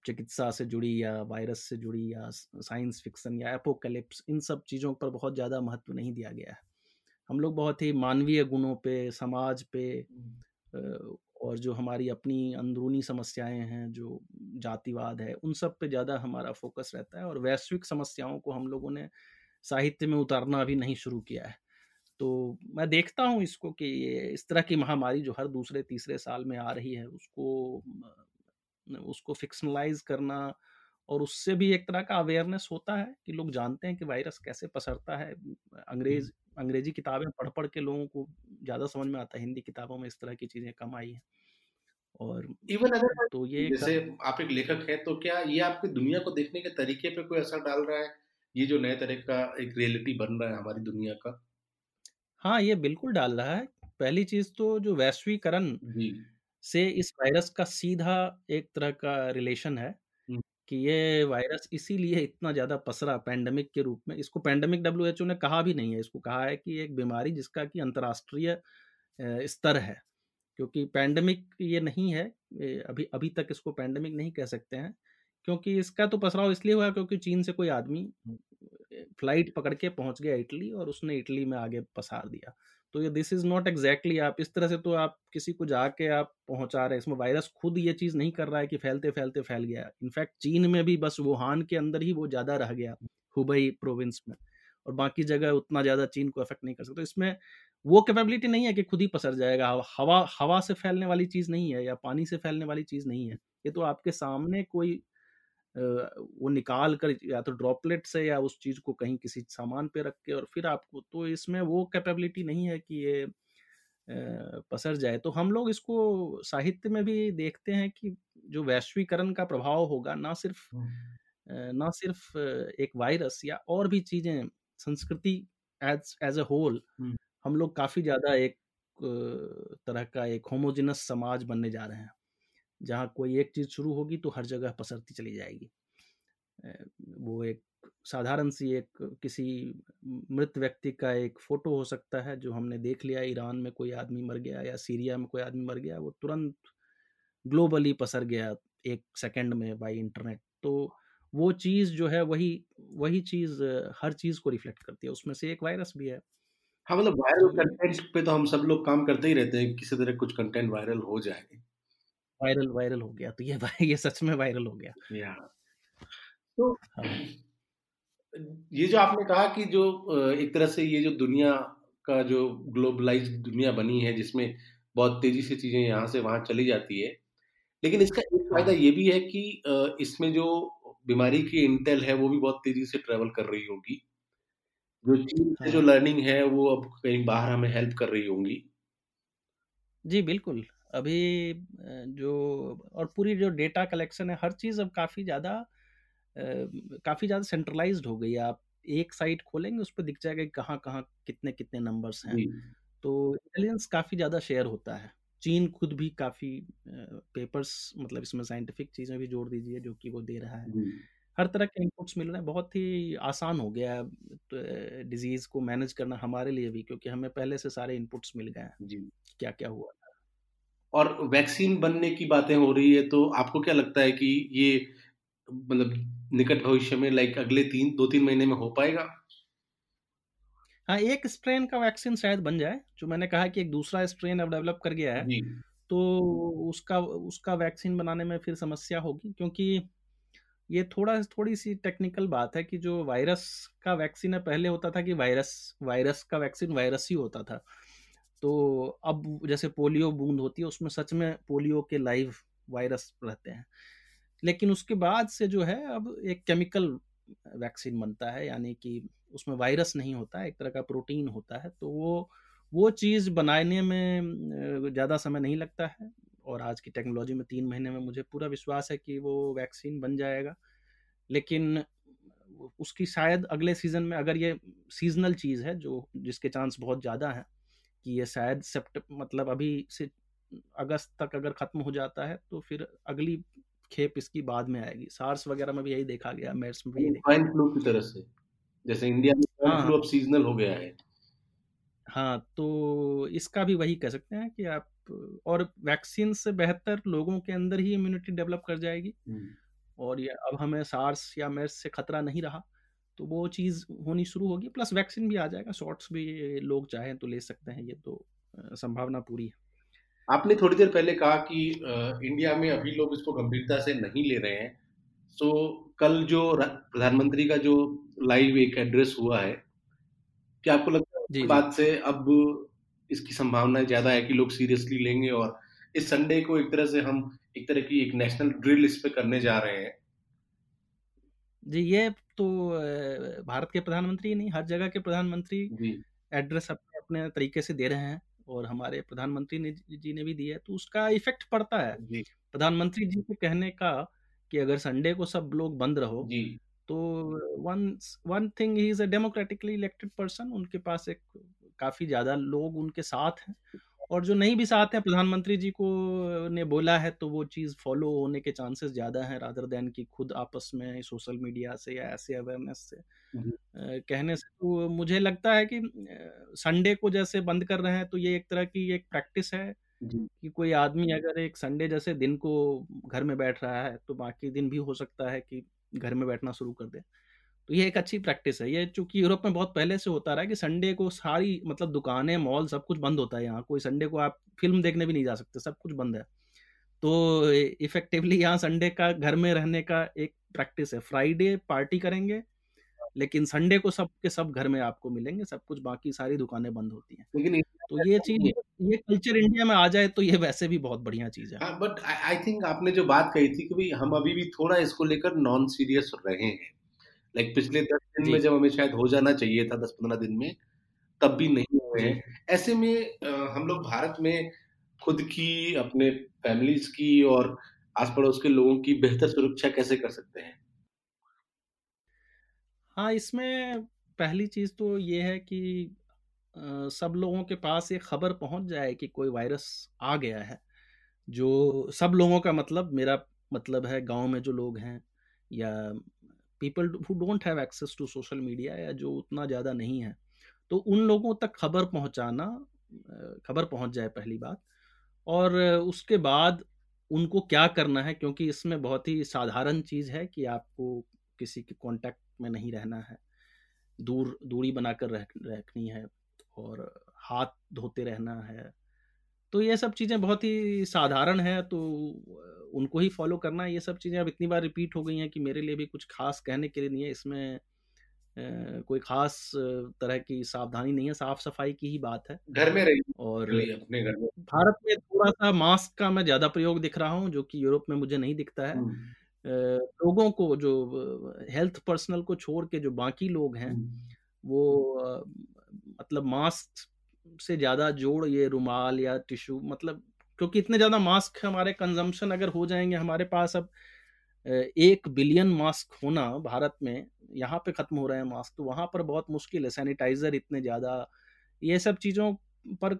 चिकित्सा से जुड़ी या वायरस से जुड़ी या साइंस फिक्सन या एपोकलिप्स इन सब चीज़ों पर बहुत ज़्यादा महत्व नहीं दिया गया है। हम लोग बहुत ही मानवीय गुणों पे समाज पे और जो हमारी अपनी अंदरूनी समस्याएँ हैं जो जातिवाद है उन सब पे ज़्यादा हमारा फोकस रहता है और वैश्विक समस्याओं को हम लोगों ने साहित्य में उतारना अभी नहीं शुरू किया है। तो मैं देखता हूँ इसको कि ये इस तरह की महामारी जो हर दूसरे तीसरे साल में आ रही है उसको उसको फिक्शनलाइज करना और उससे भी एक तरह का अवेयरनेस होता है कि लोग जानते हैं कि वायरस कैसे पसरता है। अंग्रेज़ अंग्रेज़ी किताबें पढ़ पढ़ के लोगों को ज़्यादा समझ में आता है हिंदी किताबों में इस तरह की चीज़ें कम आई हैं। और इवन अगर तो ये जैसे आप एक लेखक हैं तो क्या ये आपकी दुनिया को देखने के तरीके पे कोई असर डाल रहा है? ये जो नए तरह का एक रियलिटी बन रहा है हमारी दुनिया का? हाँ ये बिल्कुल डाल रहा है। पहली चीज़ तो जो वैश्वीकरण से इस वायरस का सीधा एक तरह का रिलेशन है कि ये वायरस इसीलिए इतना ज़्यादा पसरा पैंडमिक के रूप में इसको पैंडमिक डब्ल्यू ने कहा भी नहीं है इसको कहा है कि एक बीमारी जिसका कि अंतर्राष्ट्रीय स्तर है क्योंकि पैंडमिक ये नहीं है अभी अभी तक इसको पैंडमिक नहीं कह सकते हैं क्योंकि इसका तो पसराव इसलिए हुआ क्योंकि चीन से कोई आदमी फ़्लाइट पकड़ के पहुँच गया इटली और उसने इटली में आगे पसार दिया। तो ये दिस इज़ नॉट एग्जैक्टली आप, इस तरह से तो आप किसी को जाके आप पहुँचा रहे हैं। इसमें वायरस खुद ये चीज़ नहीं कर रहा है कि फैलते फैलते फैल गया इनफैक्ट चीन में भी बस वुहान के अंदर ही वो ज़्यादा रह गया, हुबई प्रोविंस में। और बाकी जगह उतना ज़्यादा चीन को अफेक्ट नहीं कर सकता। तो इसमें वो कैपेबिलिटी नहीं है कि खुद ही पसर जाएगा। हवा हवा से फैलने वाली चीज़ नहीं है या पानी से फैलने वाली चीज़ नहीं है। ये तो आपके सामने कोई वो निकाल कर या तो ड्रॉपलेट से या उस चीज़ को कहीं किसी सामान पे रख के और फिर आपको तो इसमें वो कैपेबिलिटी नहीं है कि ये पसर जाए। तो हम लोग इसको साहित्य में भी देखते हैं कि जो वैश्वीकरण का प्रभाव होगा ना सिर्फ़ ना सिर्फ़ एक वायरस या और भी चीज़ें संस्कृति एज एज ए होल हम लोग काफ़ी ज़्यादा एक तरह का एक होमोजिनस समाज बनने जा रहे हैं। जहाँ कोई एक चीज़ शुरू होगी तो हर जगह पसरती चली जाएगी। वो एक साधारण सी एक किसी मृत व्यक्ति का एक फ़ोटो हो सकता है जो हमने देख लिया ईरान में कोई आदमी मर गया या सीरिया में कोई आदमी मर गया वो तुरंत ग्लोबली पसर गया एक सेकंड में बाय इंटरनेट। तो वो चीज़ जो है वही वही चीज़ हर चीज़ को रिफ्लेक्ट करती है। उसमें से एक वायरस भी है। हाँ मतलब वायरल कंटेंट पे तो हम सब लोग काम करते ही रहते हैं किसी तरह कुछ कंटेंट वायरल हो जाए। वायरल वायरल हो गया तो ये *laughs* ये सच में वायरल हो गया या तो हाँ। ये जो आपने कहा कि जो एक तरह से ये जो दुनिया का जो ग्लोबलाइज दुनिया बनी है जिसमें बहुत तेज़ी से चीज़ें यहाँ से वहाँ चली जाती है लेकिन इसका एक फ़ायदा हाँ। ये भी है कि इसमें जो बीमारी की इंटेल है वो भी बहुत तेज़ी से ट्रेवल कर रही होगी जो चीन से जो लर्निंग हाँ। है वो अब कहीं बाहर हमें हेल्प कर रही होंगी जी बिल्कुल अभी जो और पूरी जो डेटा कलेक्शन है हर चीज़ अब काफ़ी ज़्यादा काफ़ी ज़्यादा सेंट्रलाइज्ड हो गई है। आप एक साइट खोलेंगे उस पर दिख जाएगा कि कहाँ कहाँ कितने कितने नंबर्स हैं। तो इंटेलिजेंस काफ़ी ज़्यादा शेयर होता है। चीन खुद भी काफ़ी पेपर्स मतलब इसमें साइंटिफिक चीज़ें भी जोड़ दीजिए जो कि वो दे रहा है। हर तरह के इनपुट्स मिल रहे हैं। बहुत ही आसान हो गया है तो डिज़ीज़ को मैनेज करना हमारे लिए भी क्योंकि हमें पहले से सारे इनपुट्स मिल गए हैं। जी। क्या क्या हुआ। और वैक्सीन बनने की बातें हो रही है तो आपको क्या लगता है कि ये मतलब निकट भविष्य में लाइक अगले तीन दो तीन महीने में हो पाएगा? हाँ एक स्ट्रेन का वैक्सीन शायद बन जाए जो मैंने कहा कि एक दूसरा स्ट्रेन अब डेवलप कर गया है तो उसका उसका वैक्सीन बनाने में फिर समस्या होगी क्योंकि ये थोड़ा थोड़ी सी टेक्निकल बात है कि जो वायरस का वैक्सीन है पहले होता था कि वायरस वायरस का वैक्सीन वायरस ही होता था। तो अब जैसे पोलियो बूंद होती है, उसमें सच में पोलियो के लाइव वायरस रहते हैं। लेकिन उसके बाद से जो है, अब एक केमिकल वैक्सीन बनता है, यानी कि उसमें वायरस नहीं होता, एक तरह का प्रोटीन होता है तो वो वो चीज़ बनाने में ज़्यादा समय नहीं लगता है, और आज की टेक्नोलॉजी में तीन महीने में मुझे पूरा विश्वास है कि वो वैक्सीन बन जाएगा। लेकिन उसकी शायद अगले सीज़न में अगर ये सीजनल चीज़ है, जो, जिसके चांस बहुत ज़्यादा हैं कि ये शायद सेप्ट मतलब अभी से अगस्त तक अगर ख़त्म हो जाता है तो फिर अगली खेप इसकी बाद में आएगी। सार्स वगैरह में भी यही देखा गया मेर्स में भी यही देखा फ्लू की तरह से। जैसे इंडिया में स्वाइन फ्लू अब सीजनल हो गया है। हाँ तो इसका भी वही कह सकते हैं कि आप और वैक्सीन से बेहतर लोगों के अंदर ही इम्यूनिटी डेवलप कर जाएगी। और ये अब हमें सार्स या मेर्स से खतरा नहीं रहा। तो वो चीज़ होनी शुरू होगी प्लस वैक्सीन भी आ जाएगा शॉर्ट्स भी लोग चाहें तो ले सकते हैं ये तो संभावना पूरी है। आपने थोड़ी देर पहले कहा कि इंडिया में अभी लोग इसको गंभीरता से नहीं ले रहे हैं। तो कल जो प्रधानमंत्री का जो लाइव एक एड्रेस हुआ है क्या आपको लगता है जी, बात से अब इसकी संभावना ज़्यादा है कि लोग सीरियसली लेंगे? और इस संडे को एक तरह से हम एक तरह की एक नेशनल ड्रिल इस पे करने जा रहे हैं। जी ये तो भारत के प्रधानमंत्री नहीं हर जगह के प्रधानमंत्री एड्रेस अपने अपने तरीके से दे रहे हैं और हमारे प्रधानमंत्री ने जी ने भी दिया है तो उसका इफ़ेक्ट पड़ता है। प्रधानमंत्री जी के कहने का कि अगर संडे को सब लोग बंद रहो तो one one thing he is a democratically elected person उनके पास एक काफ़ी ज़्यादा लोग उनके साथ हैं और जो नहीं भी साथ हैं प्रधानमंत्री जी को ने बोला है तो वो चीज़ फॉलो होने के चांसेस ज़्यादा हैं रादर देन कि खुद आपस में सोशल मीडिया से या ऐसे अवेयरनेस से। कहने से तो मुझे लगता है कि संडे को जैसे बंद कर रहे हैं तो ये एक तरह की एक प्रैक्टिस है कि कोई आदमी अगर एक संडे जैसे दिन को घर में बैठ रहा है तो बाकी दिन भी हो सकता है कि घर में बैठना शुरू कर दे। तो ये एक अच्छी प्रैक्टिस है। ये चूँकि यूरोप में बहुत पहले से होता रहा है कि संडे को सारी मतलब दुकानें मॉल सब कुछ बंद होता है यहाँ। कोई संडे को आप फ़िल्म देखने भी नहीं जा सकते सब कुछ बंद है। तो इफेक्टिवली यहाँ संडे का घर में रहने का एक प्रैक्टिस है। फ्राइडे पार्टी करेंगे लेकिन संडे को सब के सब घर में आपको मिलेंगे सब कुछ बाकी सारी दुकानें बंद होती हैं। लेकिन तो ये चीज़ ये कल्चर इंडिया में आ जाए तो ये वैसे भी बहुत बढ़िया चीज़ है। बट आई थिंक आपने जो बात कही थी कि भाई हम अभी भी थोड़ा इसको लेकर नॉन सीरियस रहे हैं। लाइक like पिछले दस दिन में जब हमें शायद हो जाना चाहिए था दस पंद्रह दिन में तब भी नहीं हुए हैं। ऐसे में हम लोग भारत में खुद की अपने फैमिलीज़ की और आस पड़ोस के लोगों की बेहतर सुरक्षा कैसे कर सकते हैं? हाँ इसमें पहली चीज़ तो ये है कि आ, सब लोगों के पास ये खबर पहुँच जाए कि कोई वायरस आ गया है जो सब लोगों का मतलब मेरा मतलब है गाँव में जो लोग हैं या people who don't have access to social media या जो उतना ज़्यादा नहीं है तो उन लोगों तक खबर पहुंचाना खबर पहुँच जाए पहली बात। और उसके बाद उनको क्या करना है क्योंकि इसमें बहुत ही साधारण चीज़ है कि आपको किसी के कांटेक्ट में नहीं रहना है। दूर दूरी बनाकर रह, रखनी है और हाथ धोते रहना है। तो ये सब चीज़ें बहुत ही साधारण है तो उनको ही फॉलो करना है ये सब चीज़ें अब इतनी बार रिपीट हो गई हैं कि मेरे लिए भी कुछ खास कहने के लिए नहीं है। इसमें कोई खास तरह की सावधानी नहीं है। साफ़ सफ़ाई की ही बात है। घर में रही और अपने घर में। भारत में थोड़ा सा मास्क का मैं ज़्यादा प्रयोग दिख रहा हूँ जो कि यूरोप में मुझे नहीं दिखता है। लोगों को जो हेल्थ पर्सनल को छोड़ के जो बाकी लोग हैं वो मतलब मास्क से ज़्यादा जोड़ ये रुमाल या टिश्यू मतलब क्योंकि इतने ज़्यादा मास्क हमारे कंजम्पशन अगर हो जाएँगे, हमारे पास अब एक बिलियन मास्क होना भारत में, यहाँ पे ख़त्म हो रहे हैं मास्क तो वहाँ पर बहुत मुश्किल है। सैनिटाइज़र इतने ज़्यादा, ये सब चीज़ों पर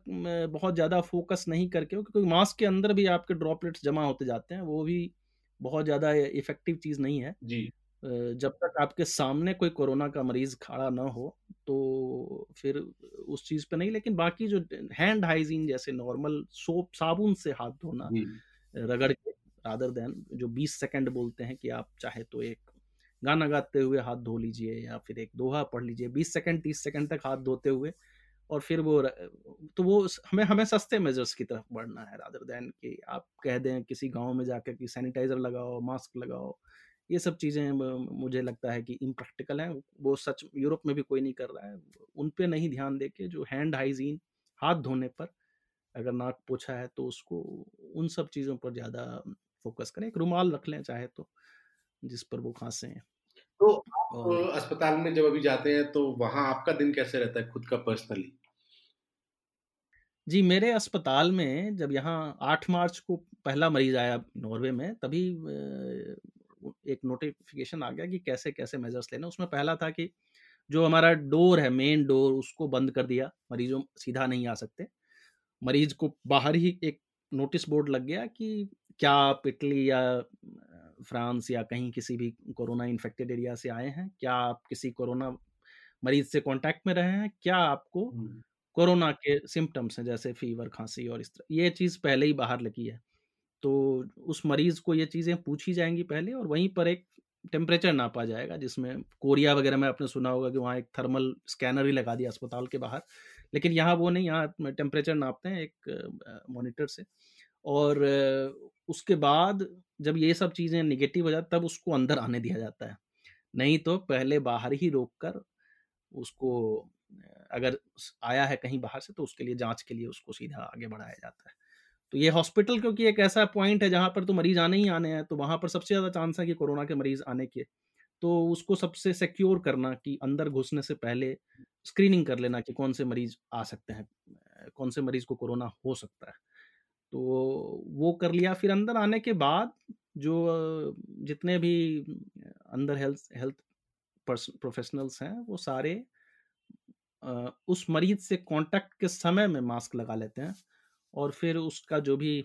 बहुत ज़्यादा फोकस नहीं करके, क्योंकि मास्क के अंदर भी आपके ड्रॉपलेट्स जमा होते जाते हैं, वो भी बहुत ज़्यादा इफ़ेक्टिव चीज़ नहीं है। जी। जब तक आपके सामने कोई कोरोना का मरीज़ खड़ा ना हो तो फिर उस चीज़ पे नहीं लेकिन बाकी जो हैंड हाइजीन जैसे नॉर्मल सोप साबुन से हाथ धोना रगड़ के रादर देन जो 20 सेकंड बोलते हैं कि आप चाहे तो एक गाना गाते हुए हाथ धो लीजिए या फिर एक दोहा पढ़ लीजिए 20 सेकंड 30 सेकंड तक हाथ धोते हुए और फिर वो तो वो हमें हमें सस्ते मेजर्स की तरफ़ बढ़ना है रादर देन कि आप कह दें किसी गाँव में जाकर कि सैनिटाइजर लगाओ मास्क लगाओ ये सब चीज़ें मुझे लगता है कि इम्प्रैक्टिकल हैं वो सच यूरोप में भी कोई नहीं कर रहा है। उन पे नहीं ध्यान दे के जो हैंड हाइजीन हाथ धोने पर अगर नाक पोछा है तो उसको उन सब चीज़ों पर ज़्यादा फोकस करें। एक रुमाल रख लें चाहे तो जिस पर वो खांसे हैं। तो आप अस्पताल में जब अभी जाते हैं तो वहाँ आपका दिन कैसे रहता है खुद का पर्सनली जी मेरे अस्पताल में जब यहाँ आठ मार्च को पहला मरीज़ आया नॉर्वे में तभी एक नोटिफिकेशन आ गया कि कैसे कैसे मेजर्स लेना उसमें पहला था कि जो हमारा डोर है मेन डोर उसको बंद कर दिया। मरीजों सीधा नहीं आ सकते। मरीज़ को बाहर ही एक नोटिस बोर्ड लग गया कि क्या आप इटली या फ्रांस या कहीं किसी भी कोरोना इन्फेक्टेड एरिया से आए हैं? क्या आप किसी कोरोना मरीज़ से कांटेक्ट में रहे हैं? क्या आपको कोरोना के सिम्टम्स हैं जैसे फीवर खांसी और इस तरह? ये चीज़ पहले ही बाहर लगी है। तो उस मरीज़ को ये चीज़ें पूछी जाएँगी पहले और वहीं पर एक टेम्परेचर नापा जाएगा, जिसमें कोरिया वगैरह में आपने सुना होगा कि वहाँ एक थर्मल स्कैनर ही लगा दिया अस्पताल के बाहर। लेकिन यहाँ वो नहीं, यहाँ टेम्परेचर नापते हैं एक मॉनिटर से। और उसके बाद जब ये सब चीज़ें निगेटिव हो जाती तब उसको अंदर आने दिया जाता है। नहीं तो पहले बाहर ही रोक कर उसको, अगर आया है कहीं बाहर से तो उसके लिए जाँच के लिए उसको सीधा आगे बढ़ाया जाता है। तो ये हॉस्पिटल क्योंकि एक ऐसा पॉइंट है जहाँ पर तो मरीज़ आने ही आने हैं तो वहाँ पर सबसे ज़्यादा चांस है कि कोरोना के मरीज़ आने के। तो उसको सबसे सिक्योर करना कि अंदर घुसने से पहले स्क्रीनिंग कर लेना कि कौन से मरीज़ आ सकते हैं, कौन से मरीज़ को कोरोना हो सकता है। तो वो कर लिया, फिर अंदर आने के बाद जो जितने भी अंदर हेल्थ हेल्थ प्रोफेशनल्स हैं, वो सारे उस मरीज़ से कांटेक्ट के समय में मास्क लगा लेते हैं। और फिर उसका जो भी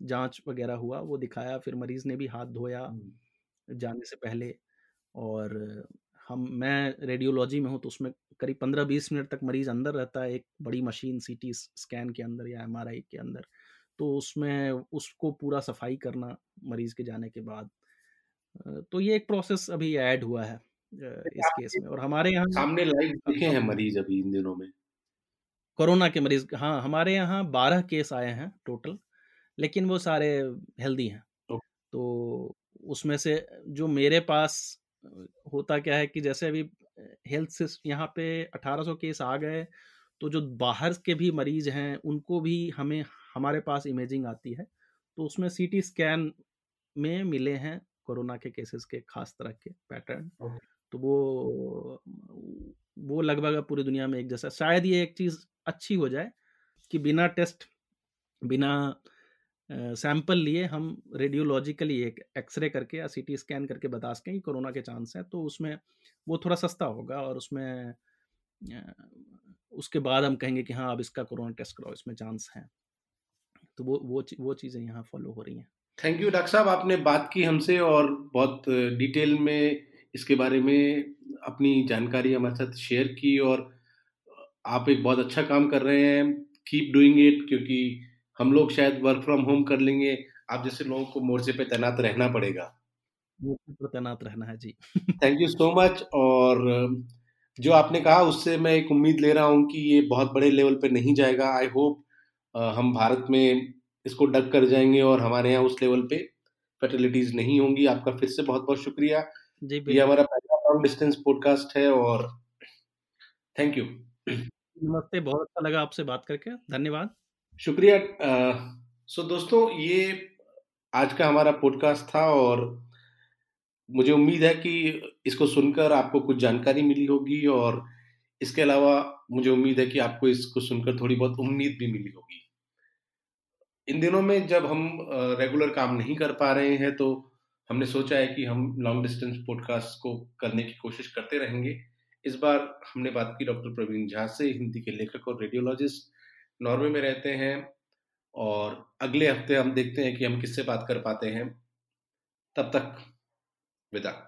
जाँच वगैरह हुआ वो दिखाया फिर मरीज़ ने भी हाथ धोया जाने से पहले और हम मैं रेडियोलॉजी में हूँ तो उसमें करीब पंद्रह बीस मिनट तक मरीज़ अंदर रहता है एक बड़ी मशीन सीटी स्कैन के अंदर या एमआरआई के अंदर। तो उसमें उसको पूरा सफ़ाई करना मरीज़ के जाने के बाद। तो ये एक प्रोसेस अभी ऐड हुआ है इस केस में और हमारे यहाँ सामने लाइव देखे हैं मरीज़ अभी इन दिनों में? कोरोना के मरीज़ हाँ हमारे यहाँ बारह केस आए हैं टोटल लेकिन वो सारे हेल्दी हैं। तो उसमें से जो मेरे पास होता क्या है कि जैसे अभी हेल्थ से यहाँ पे 1800 केस आ गए तो जो बाहर के भी मरीज़ हैं उनको भी हमें हमारे पास इमेजिंग आती है तो उसमें सीटी स्कैन में मिले हैं कोरोना के केसेस के खास तरह के पैटर्न। तो वो वो लगभग पूरी दुनिया में एक जैसा, शायद ये एक चीज़ अच्छी हो जाए कि बिना टेस्ट, बिना सैंपल लिए हम रेडियोलॉजिकली एक एक्सरे करके या सीटी स्कैन करके बता सकें कि कोरोना के चांस हैं तो उसमें वो थोड़ा सस्ता होगा और उसमें उसके बाद हम कहेंगे कि हाँ अब इसका कोरोना टेस्ट कराओ, इसमें चांस हैं। तो वो वो वो चीज़ें यहाँ फॉलो हो रही हैं। थैंक यू, डॉक्टर साहब, आपने बात की हमसे और बहुत डिटेल में इसके बारे में अपनी जानकारी हमारे साथ शेयर की और आप एक बहुत अच्छा काम कर रहे हैं कीप डूइंग इट क्योंकि हम लोग शायद वर्क फ्रॉम होम कर लेंगे। आप जैसे लोगों को मोर्चे पे तैनात रहना पड़ेगा। मोर्चे पर तैनात रहना है ji. Thank you so much और जो आपने कहा उससे मैं एक उम्मीद ले रहा हूँ कि ये बहुत बड़े लेवल पे नहीं जाएगा। आई होप हम भारत में इसको डग कर जाएँगे और हमारे यहाँ उस लेवल पे फर्टिलिटीज नहीं होंगी। आपका फिर से बहुत बहुत शुक्रिया। जी ये हमारा पहला लॉन्ग डिस्टेंस पॉडकास्ट है और थैंक यू नमस्ते बहुत अच्छा लगा आपसे बात करके धन्यवाद। शुक्रिया। सो दोस्तों ये आज का हमारा पॉडकास्ट था और मुझे उम्मीद है कि इसको सुनकर आपको कुछ जानकारी मिली होगी और इसके अलावा मुझे उम्मीद है कि आपको इसको सुनकर थोड़ी बहुत उम्मीद भी मिली होगी। इन दिनों में जब हम रेगुलर काम नहीं कर पा रहे हैं तो हमने सोचा है कि हम लॉन्ग डिस्टेंस पॉडकास्ट को करने की कोशिश करते रहेंगे। इस बार हमने बात की डॉक्टर प्रवीण झा से, हिंदी के लेखक और रेडियोलॉजिस्ट नॉर्वे में रहते हैं और अगले हफ़्ते हम देखते हैं कि हम किससे बात कर पाते हैं। तब तक विदा।